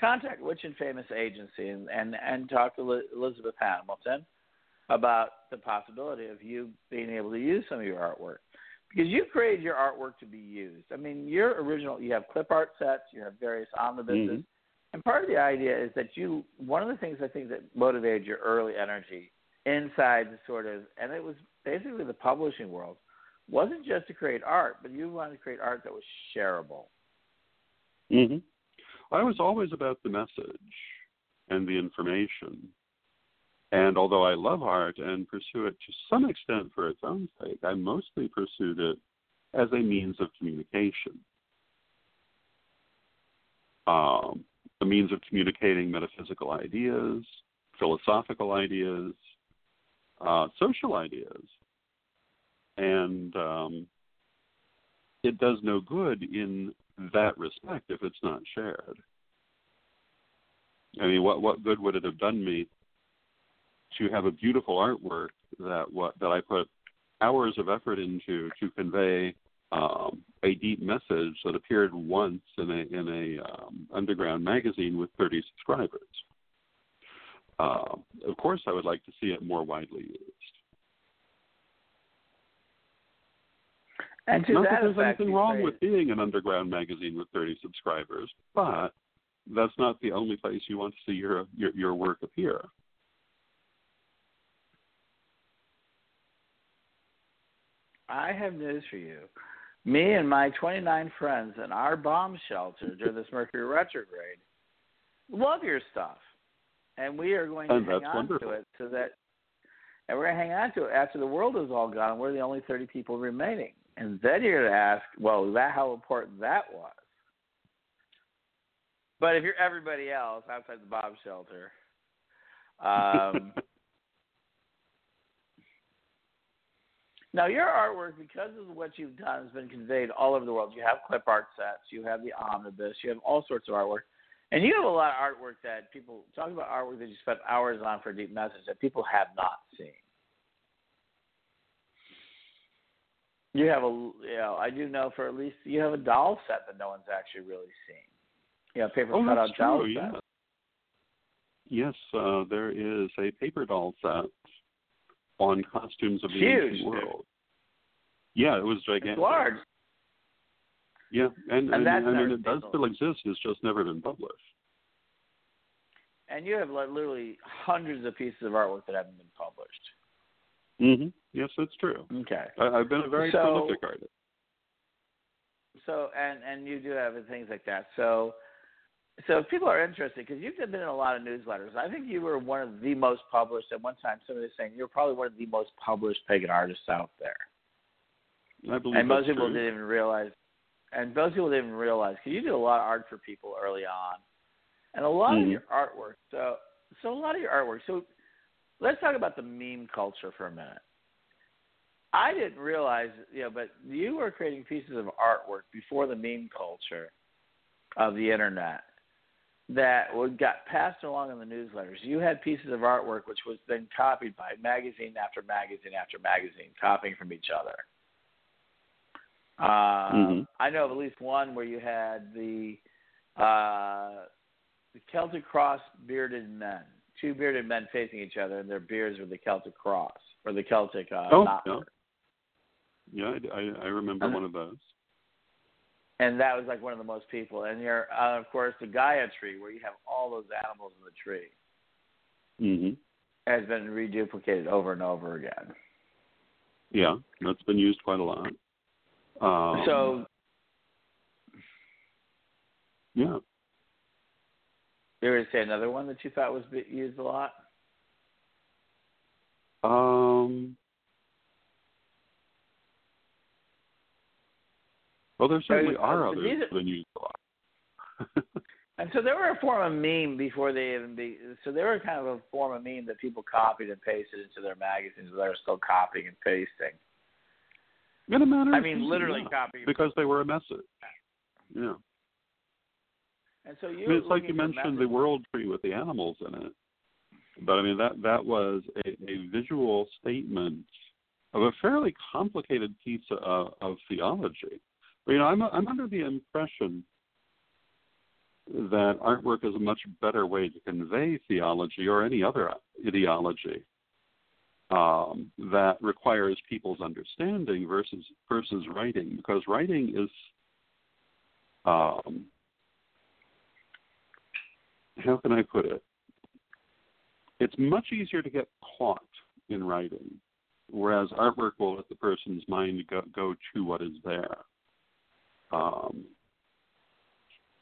[SPEAKER 3] contact Rich and Famous Agency and, and, and talk to Elizabeth Hamilton about the possibility of you being able to use some of your artwork. because you created your artwork to be used. I mean, your original you have clip art sets, you have various omnibuses,
[SPEAKER 2] Mhm.
[SPEAKER 3] And part of the idea is that you. One of the things I think that motivated your early energy inside the sort of, and it was basically the publishing world, wasn't just to create art, but you wanted to create art that was shareable.
[SPEAKER 2] Mm-hmm. I was always about the message and the information. And although I love art and pursue it to some extent for its own sake, I mostly pursued it as a means of communication. Um, a means of communicating metaphysical ideas, philosophical ideas, uh, social ideas. And um, it does no good in that respect if it's not shared. I mean, what what good would it have done me to have a beautiful artwork that what that I put hours of effort into to convey um, a deep message that appeared once in a in a um, underground magazine with 30 subscribers. Uh, of course, I would like to see it more widely used.
[SPEAKER 3] And to
[SPEAKER 2] Not
[SPEAKER 3] that
[SPEAKER 2] that there's
[SPEAKER 3] effect,
[SPEAKER 2] anything wrong with being an underground magazine with 30 subscribers, but that's not the only place you want to see your your, your work appear.
[SPEAKER 3] I have news for you. Me and my 29 friends in our bomb shelter during this Mercury retrograde love your stuff, and we are going to
[SPEAKER 2] And
[SPEAKER 3] hang on
[SPEAKER 2] wonderful.
[SPEAKER 3] to it so that, and we're going to hang on to it after the world is all gone. We're the only 30 people remaining, and then you're going to ask, well, is that how important that was? But if you're everybody else outside the bomb shelter, um, Now, your artwork, because of what you've done, has been conveyed all over the world. You have clip art sets, you have the omnibus, you have all sorts of artwork, and you have a lot of artwork that people talk about artwork that you spent hours on for a deep message that people have not seen. You have a, you know, I do know for at least you have a doll set that no one's actually really seen. You have paper
[SPEAKER 2] Oh,
[SPEAKER 3] cutout doll
[SPEAKER 2] true.
[SPEAKER 3] set.
[SPEAKER 2] Yes, uh, there is a paper doll set on costumes of the
[SPEAKER 3] Huge,
[SPEAKER 2] ancient
[SPEAKER 3] dude.
[SPEAKER 2] world. Yeah, it was gigantic.
[SPEAKER 3] It's large.
[SPEAKER 2] Yeah, and,
[SPEAKER 3] And
[SPEAKER 2] and, I mean it does still exist. It's just never been published.
[SPEAKER 3] And you have like literally hundreds of pieces of artwork that haven't been published.
[SPEAKER 2] hmm Yes, that's true.
[SPEAKER 3] Okay.
[SPEAKER 2] I, I've been a very
[SPEAKER 3] So-
[SPEAKER 2] prolific artist.
[SPEAKER 3] So and and you do have things like that. So so if people are interested, because you've been in a lot of newsletters, I think you were one of the most published. At one time, somebody was saying you're probably one of the most published pagan artists out there.
[SPEAKER 2] I believe
[SPEAKER 3] and most people
[SPEAKER 2] true.
[SPEAKER 3] didn't even realize. And most people didn't even realize because you did a lot of art for people early on, and a lot of
[SPEAKER 2] Mhm.
[SPEAKER 3] your artwork. So so a lot of your artwork. So let's talk about the meme culture for a minute. I didn't realize, you know, but you were creating pieces of artwork before the meme culture of the internet that got passed along in the newsletters. You had pieces of artwork which was then copied by magazine after magazine after magazine, copying from each other. Uh,
[SPEAKER 2] Mhm.
[SPEAKER 3] I know of at least one where you had the uh, the Celtic cross bearded men, two bearded men facing each other, and their beards were the Celtic cross or the Celtic uh,
[SPEAKER 2] Oh, yeah. Yeah, I, I, remember
[SPEAKER 3] Uh-huh.
[SPEAKER 2] one of those.
[SPEAKER 3] And that was like one of the most people. And you're, uh, of course, the Gaia tree, where you have all those animals in the tree,
[SPEAKER 2] hmm
[SPEAKER 3] has been reduplicated over and over again.
[SPEAKER 2] Yeah, that's been used quite a lot. Um,
[SPEAKER 3] so
[SPEAKER 2] yeah,
[SPEAKER 3] you were to say another one that you thought was used a lot.
[SPEAKER 2] Um, well, there certainly
[SPEAKER 3] uh,
[SPEAKER 2] are
[SPEAKER 3] the
[SPEAKER 2] others have been used a lot.
[SPEAKER 3] And so they were a form of meme before they even be. So they were kind of a form of meme that people copied and pasted into their magazines. They were still copying and pasting.
[SPEAKER 2] In a manner,
[SPEAKER 3] I mean, literally
[SPEAKER 2] yeah,
[SPEAKER 3] copying.
[SPEAKER 2] because they were a message. Yeah,
[SPEAKER 3] And so you.
[SPEAKER 2] I mean, it's like you mentioned the world tree with the animals in it, but I mean that that was a, a visual statement of a fairly complicated piece of, of theology. You know, I'm I'm under the impression that artwork is a much better way to convey theology or any other ideology um, that requires people's understanding versus versus writing because writing is um, how can I put it? It's much easier to get caught in writing, whereas artwork will let the person's mind go, go to what is there. Um,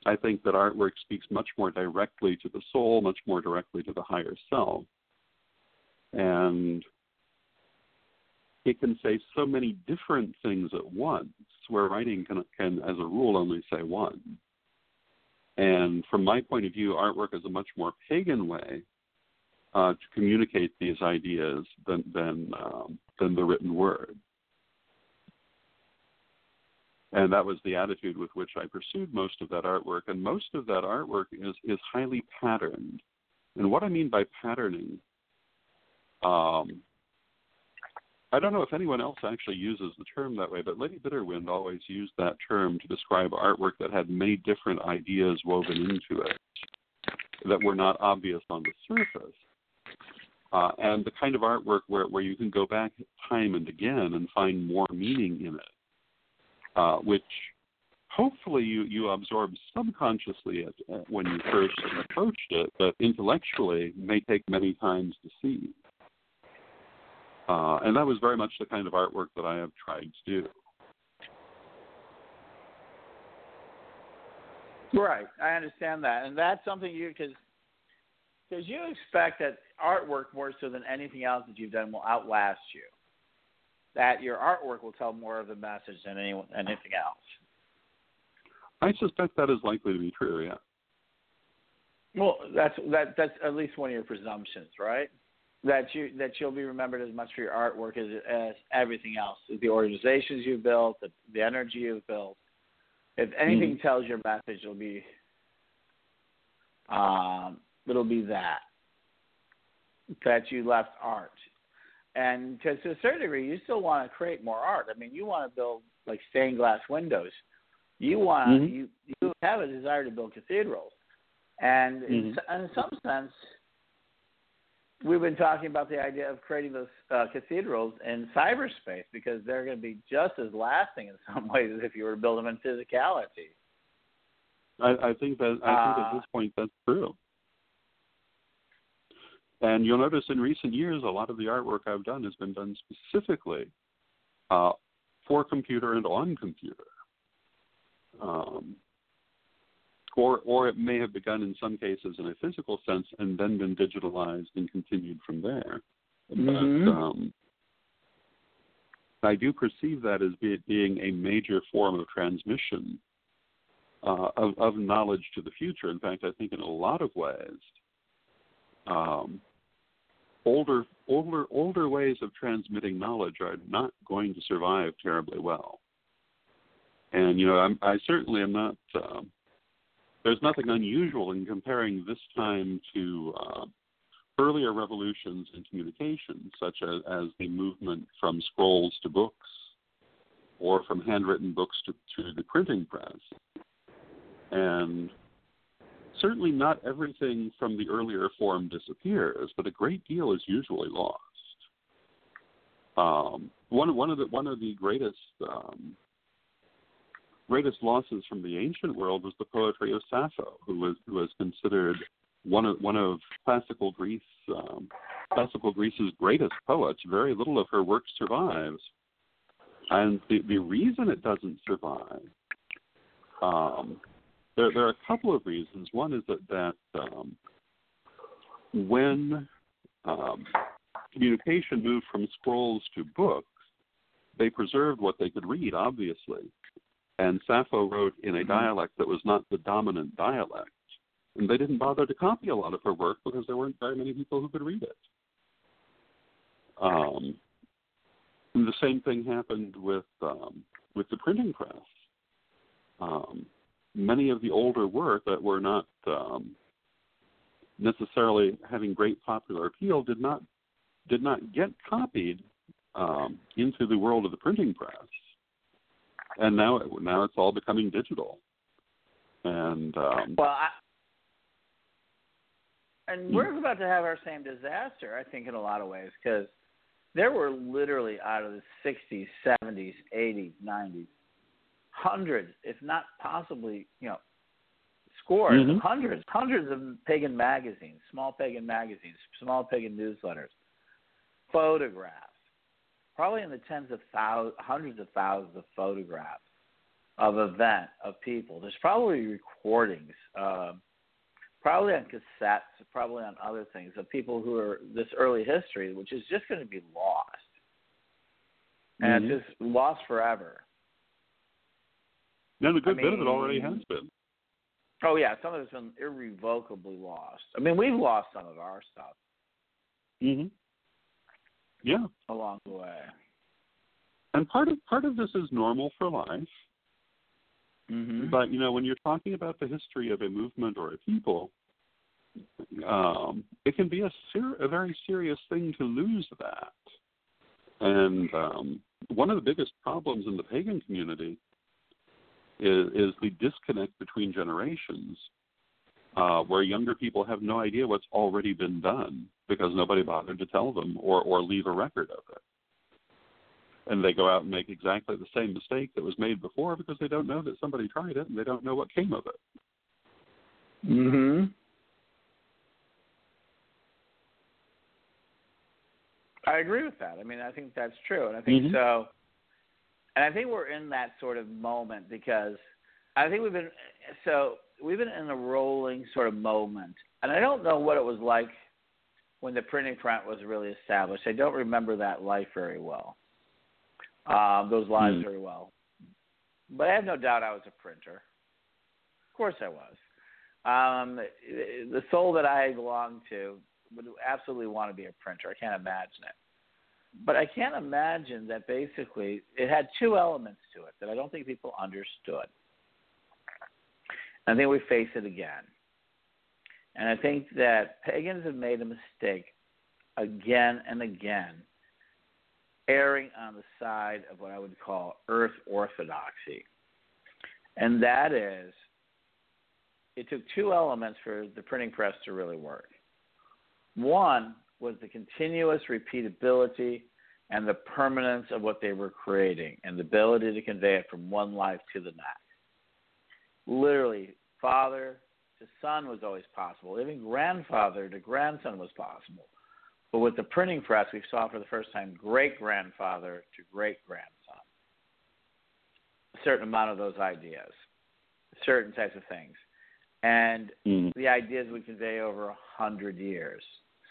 [SPEAKER 2] I think that artwork speaks much more directly to the soul, much more directly to the higher self. And it can say so many different things at once, where writing can, can as a rule, only say one. And from my point of view, artwork is a much more pagan way uh, to communicate these ideas than than um, than the written word. And that was the attitude with which I pursued most of that artwork. And most of that artwork is is highly patterned. And what I mean by patterning um, I don't know if anyone else actually uses the term that way, but Lady Bitterwind always used that term to describe artwork that had many different ideas woven into it that were not obvious on the surface. Uh, and the kind of artwork where, where you can go back time and again and find more meaning in it, uh, which hopefully you, you absorb subconsciously at, at when you first approached it, but intellectually may take many times to see. Uh, and that was very much the kind of artwork that I have tried to do.
[SPEAKER 3] Right, I understand that, and that's something you because because you expect that artwork more so than anything else that you've done will outlast you. That your artwork will tell more of the message than any, anything else.
[SPEAKER 2] I suspect that is likely to be true. Yeah.
[SPEAKER 3] Well, that's that that's at least one of your presumptions, right? that you that you'll be remembered as much for your artwork as as everything else, the organizations you've built, the, the energy you've built. If anything mm tells your message, it'll be um, it'll be that that you left art, and because to a certain degree, you still want to create more art. I mean, you want to build like stained glass windows. You want mm-hmm. you you have a desire to build cathedrals, and mm-hmm. in, in some sense we've been talking about the idea of creating those uh, cathedrals in cyberspace because they're going to be just as lasting in some ways as if you were to build them in physicality.
[SPEAKER 2] I, I think that I think uh, at this point that's true. And you'll notice in recent years, a lot of the artwork I've done has been done specifically uh, for computer and on computer. Um, or or it may have begun in some cases in a physical sense and then been digitalized and continued from there.
[SPEAKER 3] Mm-hmm.
[SPEAKER 2] But um, I do perceive that as be, being a major form of transmission uh, of, of knowledge to the future. In fact, I think in a lot of ways, um, older older older ways of transmitting knowledge are not going to survive terribly well. And you know, I'm, I certainly am not. Um, there's nothing unusual in comparing this time to uh, earlier revolutions in communication, such as, as, the movement from scrolls to books, or from handwritten books to, to the printing press. And certainly not everything from the earlier form disappears, but a great deal is usually lost. Um, one, one of the one of the greatest um, greatest losses from the ancient world was the poetry of Sappho, who was who was considered one of one of classical Greece um, classical Greece's greatest poets. Very little of her work survives, and the the reason it doesn't survive. Um, there, there are a couple of reasons. One is that that um, when um, communication moved from scrolls to books, they preserved what they could read, obviously, and Sappho wrote in a mm-hmm. dialect that was not the dominant dialect. And they didn't bother to copy a lot of her work because there weren't very many people who could read it. Um, the same thing happened with um, with the printing press. Um, many of the older work that were not um, necessarily having great popular appeal did not did not get copied um, into the world of the printing press and now now it's all becoming digital. And um,
[SPEAKER 3] well, I, and we're about to have our same disaster, I think, in a lot of ways, because there were literally out of the 60s, 70s, 80s, 90s, hundreds, if not possibly, you know, scores,
[SPEAKER 2] Mhm.
[SPEAKER 3] hundreds, hundreds of pagan magazines, small pagan magazines, small pagan newsletters, photographs, probably in the tens of thousands, hundreds of thousands of photographs of event of people. There's probably recordings, um, probably on cassettes, probably on other things of people who are this early history, which is just going to be lost, and
[SPEAKER 2] Mhm.
[SPEAKER 3] it's just lost forever.
[SPEAKER 2] And a good
[SPEAKER 3] I
[SPEAKER 2] bit of it already has been.
[SPEAKER 3] Oh yeah, some of it's been irrevocably lost. I mean, we've lost some of our stuff
[SPEAKER 2] hmm Yeah,
[SPEAKER 3] along the way.
[SPEAKER 2] and part of part of this is normal for life.
[SPEAKER 3] Mm-hmm.
[SPEAKER 2] But you know, when you're talking about the history of a movement or a people, um, it can be a ser- a very serious thing to lose that. And um, one of the biggest problems in the pagan community is, is the disconnect between generations, uh, where younger people have no idea what's already been done because nobody bothered to tell them or, or leave a record of it and they go out and make exactly the same mistake that was made before because they don't know that somebody tried it and they don't know what came of it.
[SPEAKER 3] Mm-hmm. I agree with that. I mean, I think that's true, and I think
[SPEAKER 2] Mhm.
[SPEAKER 3] so. And I think we're in that sort of moment because I think we've been so we've been in a rolling sort of moment, and I don't know what it was like when the printing press was really established. I don't remember that life very well, um, those lives
[SPEAKER 2] Hmm.
[SPEAKER 3] very well. But I have no doubt I was a printer. Of course, I was. Um, the soul that I belong to would absolutely want to be a printer. I can't imagine it. But I can't imagine that basically it had two elements to it that I don't think people understood. I think we face it again. And I think that pagans have made a mistake again and again, erring on the side of what I would call earth orthodoxy. And that is, it took two elements for the printing press to really work. One was the continuous repeatability and the permanence of what they were creating and the ability to convey it from one life to the next. Literally, father to son was always possible. Even grandfather to grandson was possible. But with the printing press, we saw for the first time great grandfather to great grandson. A certain amount of those ideas, certain types of things. And
[SPEAKER 2] Mm.
[SPEAKER 3] the ideas would convey over a hundred years.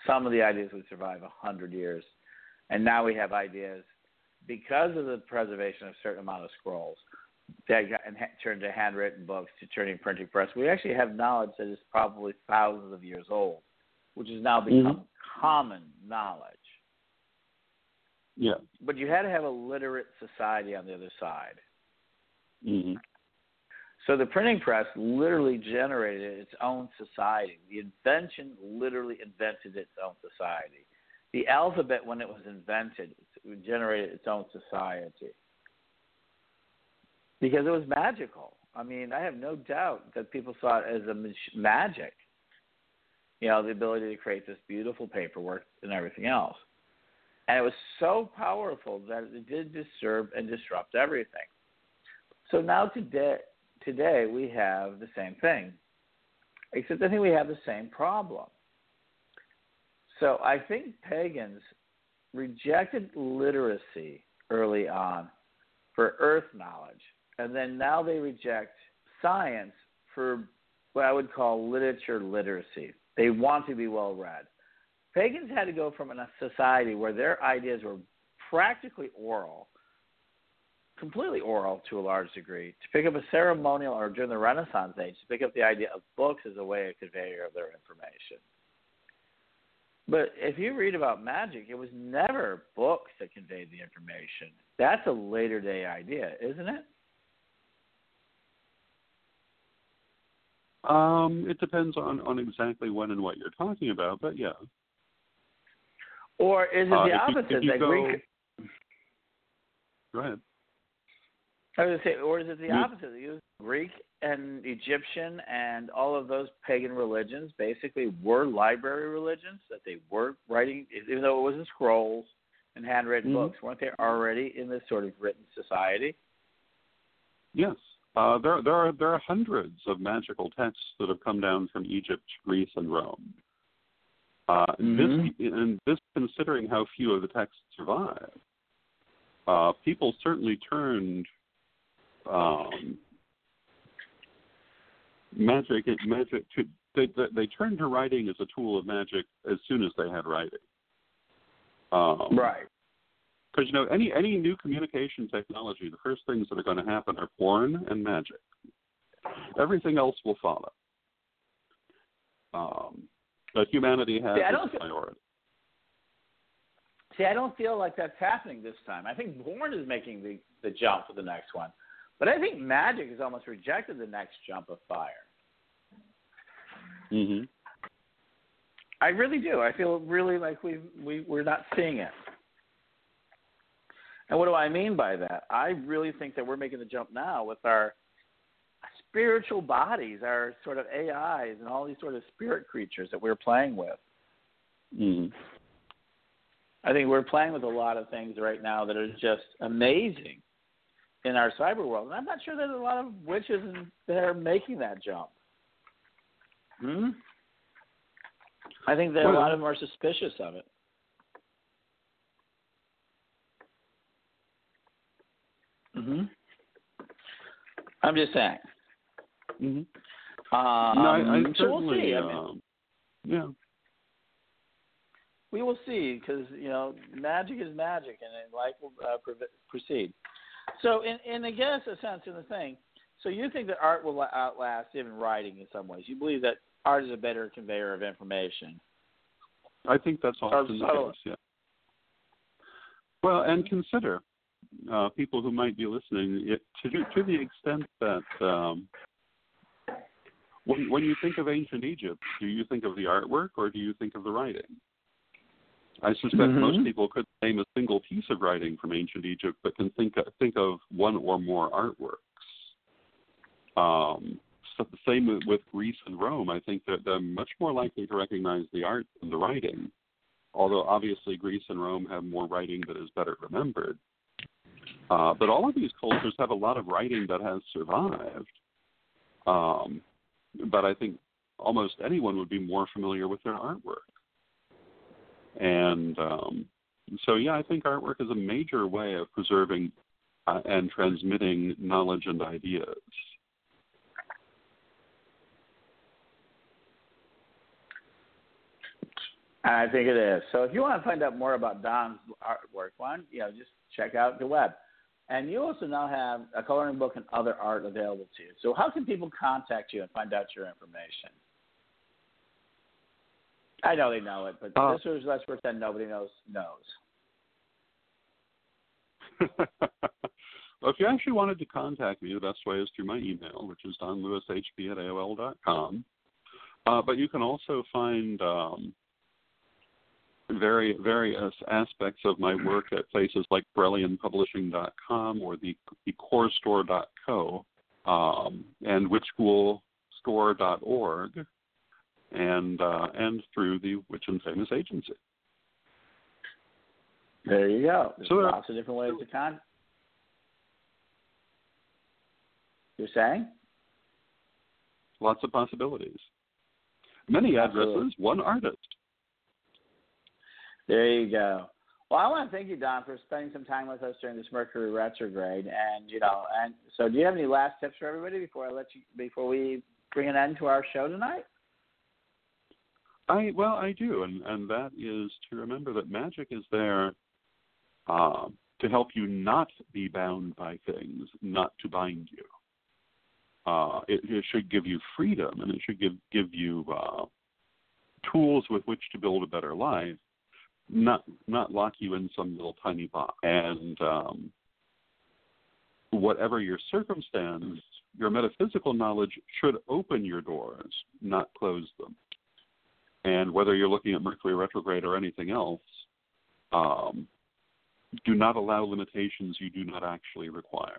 [SPEAKER 3] Some of the ideas would survive a hundred years, and now we have ideas because of the preservation of a certain amount of scrolls that got and ha- turned to handwritten books to turning printing press. We actually have knowledge that is probably thousands of years old, which has now become common knowledge.
[SPEAKER 2] Yeah.
[SPEAKER 3] But you had to have a literate society on the other side.
[SPEAKER 2] hmm
[SPEAKER 3] So the printing press literally generated its own society. The invention literally invented its own society. The alphabet, when it was invented, generated its own society because it was magical. I mean, I have no doubt that people saw it as a mag- magic. You know, the ability to create this beautiful paperwork and everything else. And it was so powerful that it did disturb and disrupt everything. So now today, today we have the same thing, except I think we have the same problem. So I think pagans rejected literacy early on for earth knowledge, and then now they reject science for what I would call literature literacy. They want to be well read. Pagans had to go from a society where their ideas were practically oral completely oral to a large degree, to pick up a ceremonial or during the Renaissance age, to pick up the idea of books as a way of conveyor of their information. But if you read about magic, it was never books that conveyed the information. That's a later day idea, isn't it?
[SPEAKER 2] Um, it depends on, on exactly when and what you're talking about, but yeah.
[SPEAKER 3] Or is it
[SPEAKER 2] Uh,
[SPEAKER 3] the
[SPEAKER 2] you-
[SPEAKER 3] opposite?
[SPEAKER 2] if you go-
[SPEAKER 3] Greek,
[SPEAKER 2] Go ahead.
[SPEAKER 3] I was say, or is it the
[SPEAKER 2] Mm.
[SPEAKER 3] opposite? Use Greek and Egyptian and all of those pagan religions basically were library religions that they were writing, even though it was in scrolls and handwritten
[SPEAKER 2] Mhm.
[SPEAKER 3] books. Weren't they already in this sort of written society?
[SPEAKER 2] Yes. Uh, there, there are there are hundreds of magical texts that have come down from Egypt, Greece, and Rome. Uh,
[SPEAKER 3] Mhm.
[SPEAKER 2] This and this, considering how few of the texts survive, uh, people certainly turned um, magic magic to they, they they turned to writing as a tool of magic as soon as they had writing. Um,
[SPEAKER 3] Right.
[SPEAKER 2] because you know any any new communication technology, the first things that are going to happen are porn and magic. Everything else will follow. Um, but humanity has
[SPEAKER 3] See,
[SPEAKER 2] priority.
[SPEAKER 3] See, I don't feel like that's happening this time. I think porn is making the, the jump for the next one. But I think Magic has almost rejected the next jump of Fire.
[SPEAKER 2] hmm
[SPEAKER 3] I really do. I feel really like we we we're not seeing it. And what do I mean by that? I really think that we're making the jump now with our spiritual bodies, our sort of AIs, and all these sort of spirit creatures that we're playing with.
[SPEAKER 2] hmm
[SPEAKER 3] I think we're playing with a lot of things right now that are just amazing in our cyber world. And I'm not sure there's a lot of witches that are making that jump. Hmm? I think that a lot of them are suspicious of it. hmm I'm just saying.
[SPEAKER 2] Mm-hmm.
[SPEAKER 3] Um,
[SPEAKER 2] no, I, I
[SPEAKER 3] so we'll see. I mean,
[SPEAKER 2] um, yeah.
[SPEAKER 3] we will see because you know magic is magic and life will uh, proceed. So, in in I guess a sense in the thing, so you think that art will outlast even writing in some ways. You believe that art is a better conveyor of information.
[SPEAKER 2] I think that's often the case. Yeah. Well, and consider uh, people who might be listening it, to to the extent that um, when when you think of ancient Egypt, do you think of the artwork or do you think of the writing? I suspect
[SPEAKER 3] Mhm.
[SPEAKER 2] most people could name a single piece of writing from ancient Egypt, but can think think of one or more artworks. Um, so the same with- with Greece and Rome. I think that they're much more likely to recognize the art than the writing. Although obviously Greece and Rome have more writing that is better remembered. Uh, but all of these cultures have a lot of writing that has survived. Um, but I think almost anyone would be more familiar with their artwork. And um, so, yeah, I think artwork is a major way of preserving uh, and transmitting knowledge and ideas.
[SPEAKER 3] I think it is. So if you want to find out more about Don's artwork, one, you know, just check out the web. And you also now have a coloring book and other art available to you. So how can people contact you and find out your information? I know they know it, but
[SPEAKER 2] Uh,
[SPEAKER 3] this was let's pretend nobody knows knows.
[SPEAKER 2] well, if you actually wanted to contact me, the best way is through my email, which is donlewishp at AOL dot com. Uh, but you can also find um, very various aspects of my work at places like BrellianPublishing.com or the, the CoreStore.co um, and WitchSchoolStore.org and uh, and through the Witch and Famous Agency.
[SPEAKER 3] There you go. There's
[SPEAKER 2] So there-
[SPEAKER 3] lots of different ways to con. You're saying?
[SPEAKER 2] Lots of possibilities. Many addresses,
[SPEAKER 3] Absolutely.
[SPEAKER 2] one artist.
[SPEAKER 3] There you go. Well, I want to thank you, Don, for spending some time with us during this Mercury retrograde. And you know, and so, do you have any last tips for everybody before I let you before we bring an end to our show tonight?
[SPEAKER 2] I well, I do, and and that is to remember that magic is there uh, to help you not be bound by things, not to bind you. Uh, it, it should give you freedom, and it should give give you uh, tools with which to build a better life, not not lock you in some little tiny box. And um, whatever your circumstance, your metaphysical knowledge should open your doors, not close them. And whether you're looking at Mercury retrograde or anything else, um, do not allow limitations you do not actually require.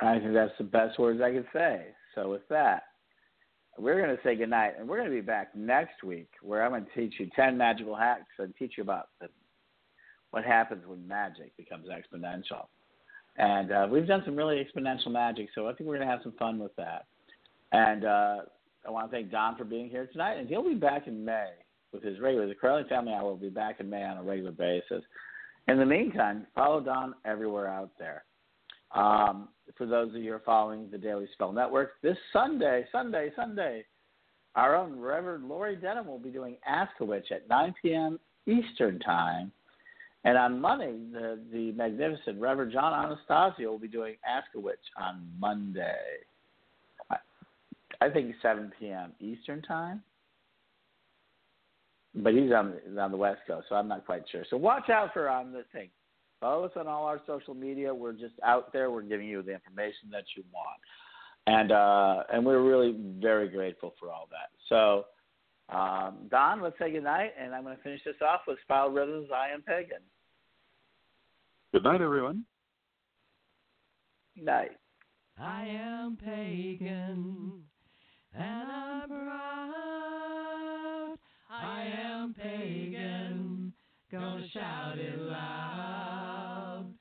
[SPEAKER 3] I think that's the best words I could say. So with that, we're going to say goodnight, and we're going to be back next week where I'm going to teach you 10 magical hacks and teach you about the, what happens when magic becomes exponential. And uh, we've done some really exponential magic, so I think we're going to have some fun with that. And uh, I want to thank Don for being here tonight, and he'll be back in May with his regular. The Crowley Family Hour will be back in May on a regular basis. In the meantime, follow Don everywhere out there. Um, for those of you who are following the Daily Spell Network, this Sunday, Sunday, Sunday, our own Reverend Laurie Denham will be doing Ask a Witch at 9 p.m. Eastern Time. And on Monday, the, the magnificent Reverend John Anastasio will be doing Ask a Witch on Monday. I, I think 7 p.m. Eastern Time. But he's on, on the West Coast, so I'm not quite sure. So watch out for on the thing. Follow us on all our social media. We're just out there. We're giving you the information that you want, and uh, and we're really very grateful for all that. So, um, Don, let's say goodnight, and I'm going to finish this off with Spiral Rhythms. I am pagan.
[SPEAKER 2] Good night, everyone.
[SPEAKER 3] Night.
[SPEAKER 5] I am pagan, and I'm proud. I am pagan, gonna shout it loud.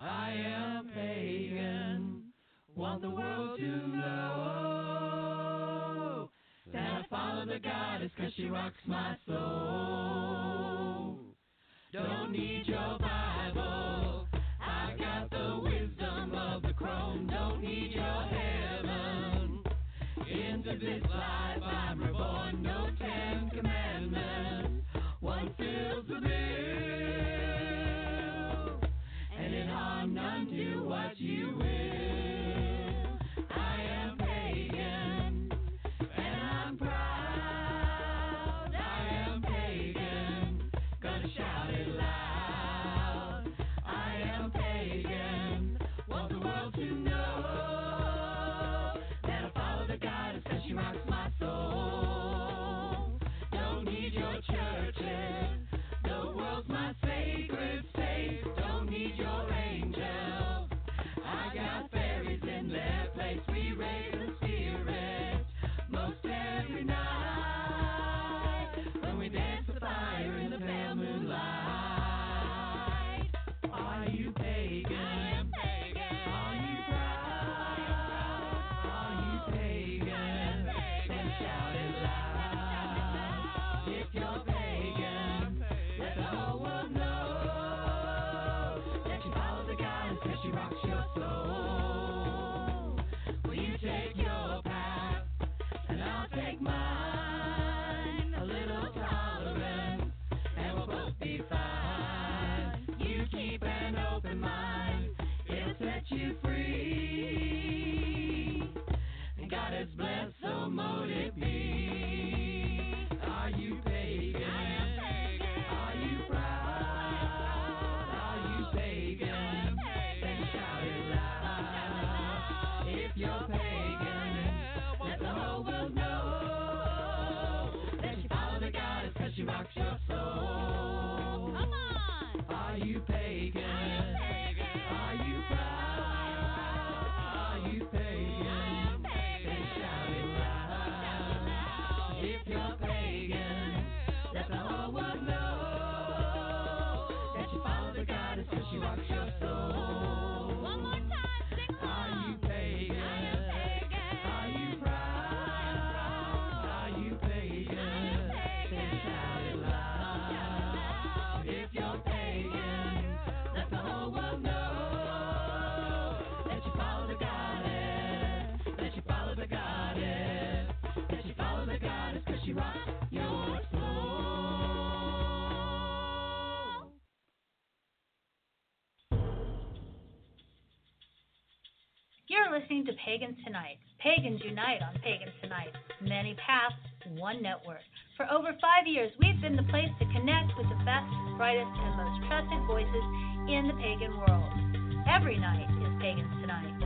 [SPEAKER 5] I am pagan, want the world to know that I follow the goddess cause she rocks my soul. Don't need your
[SPEAKER 6] listening to Pagans Tonight. Pagans unite on Pagans Tonight. Many paths, one network. For over five years, we've been the place to connect with the best, brightest, and most trusted voices in the pagan world. Every night is Pagans Tonight.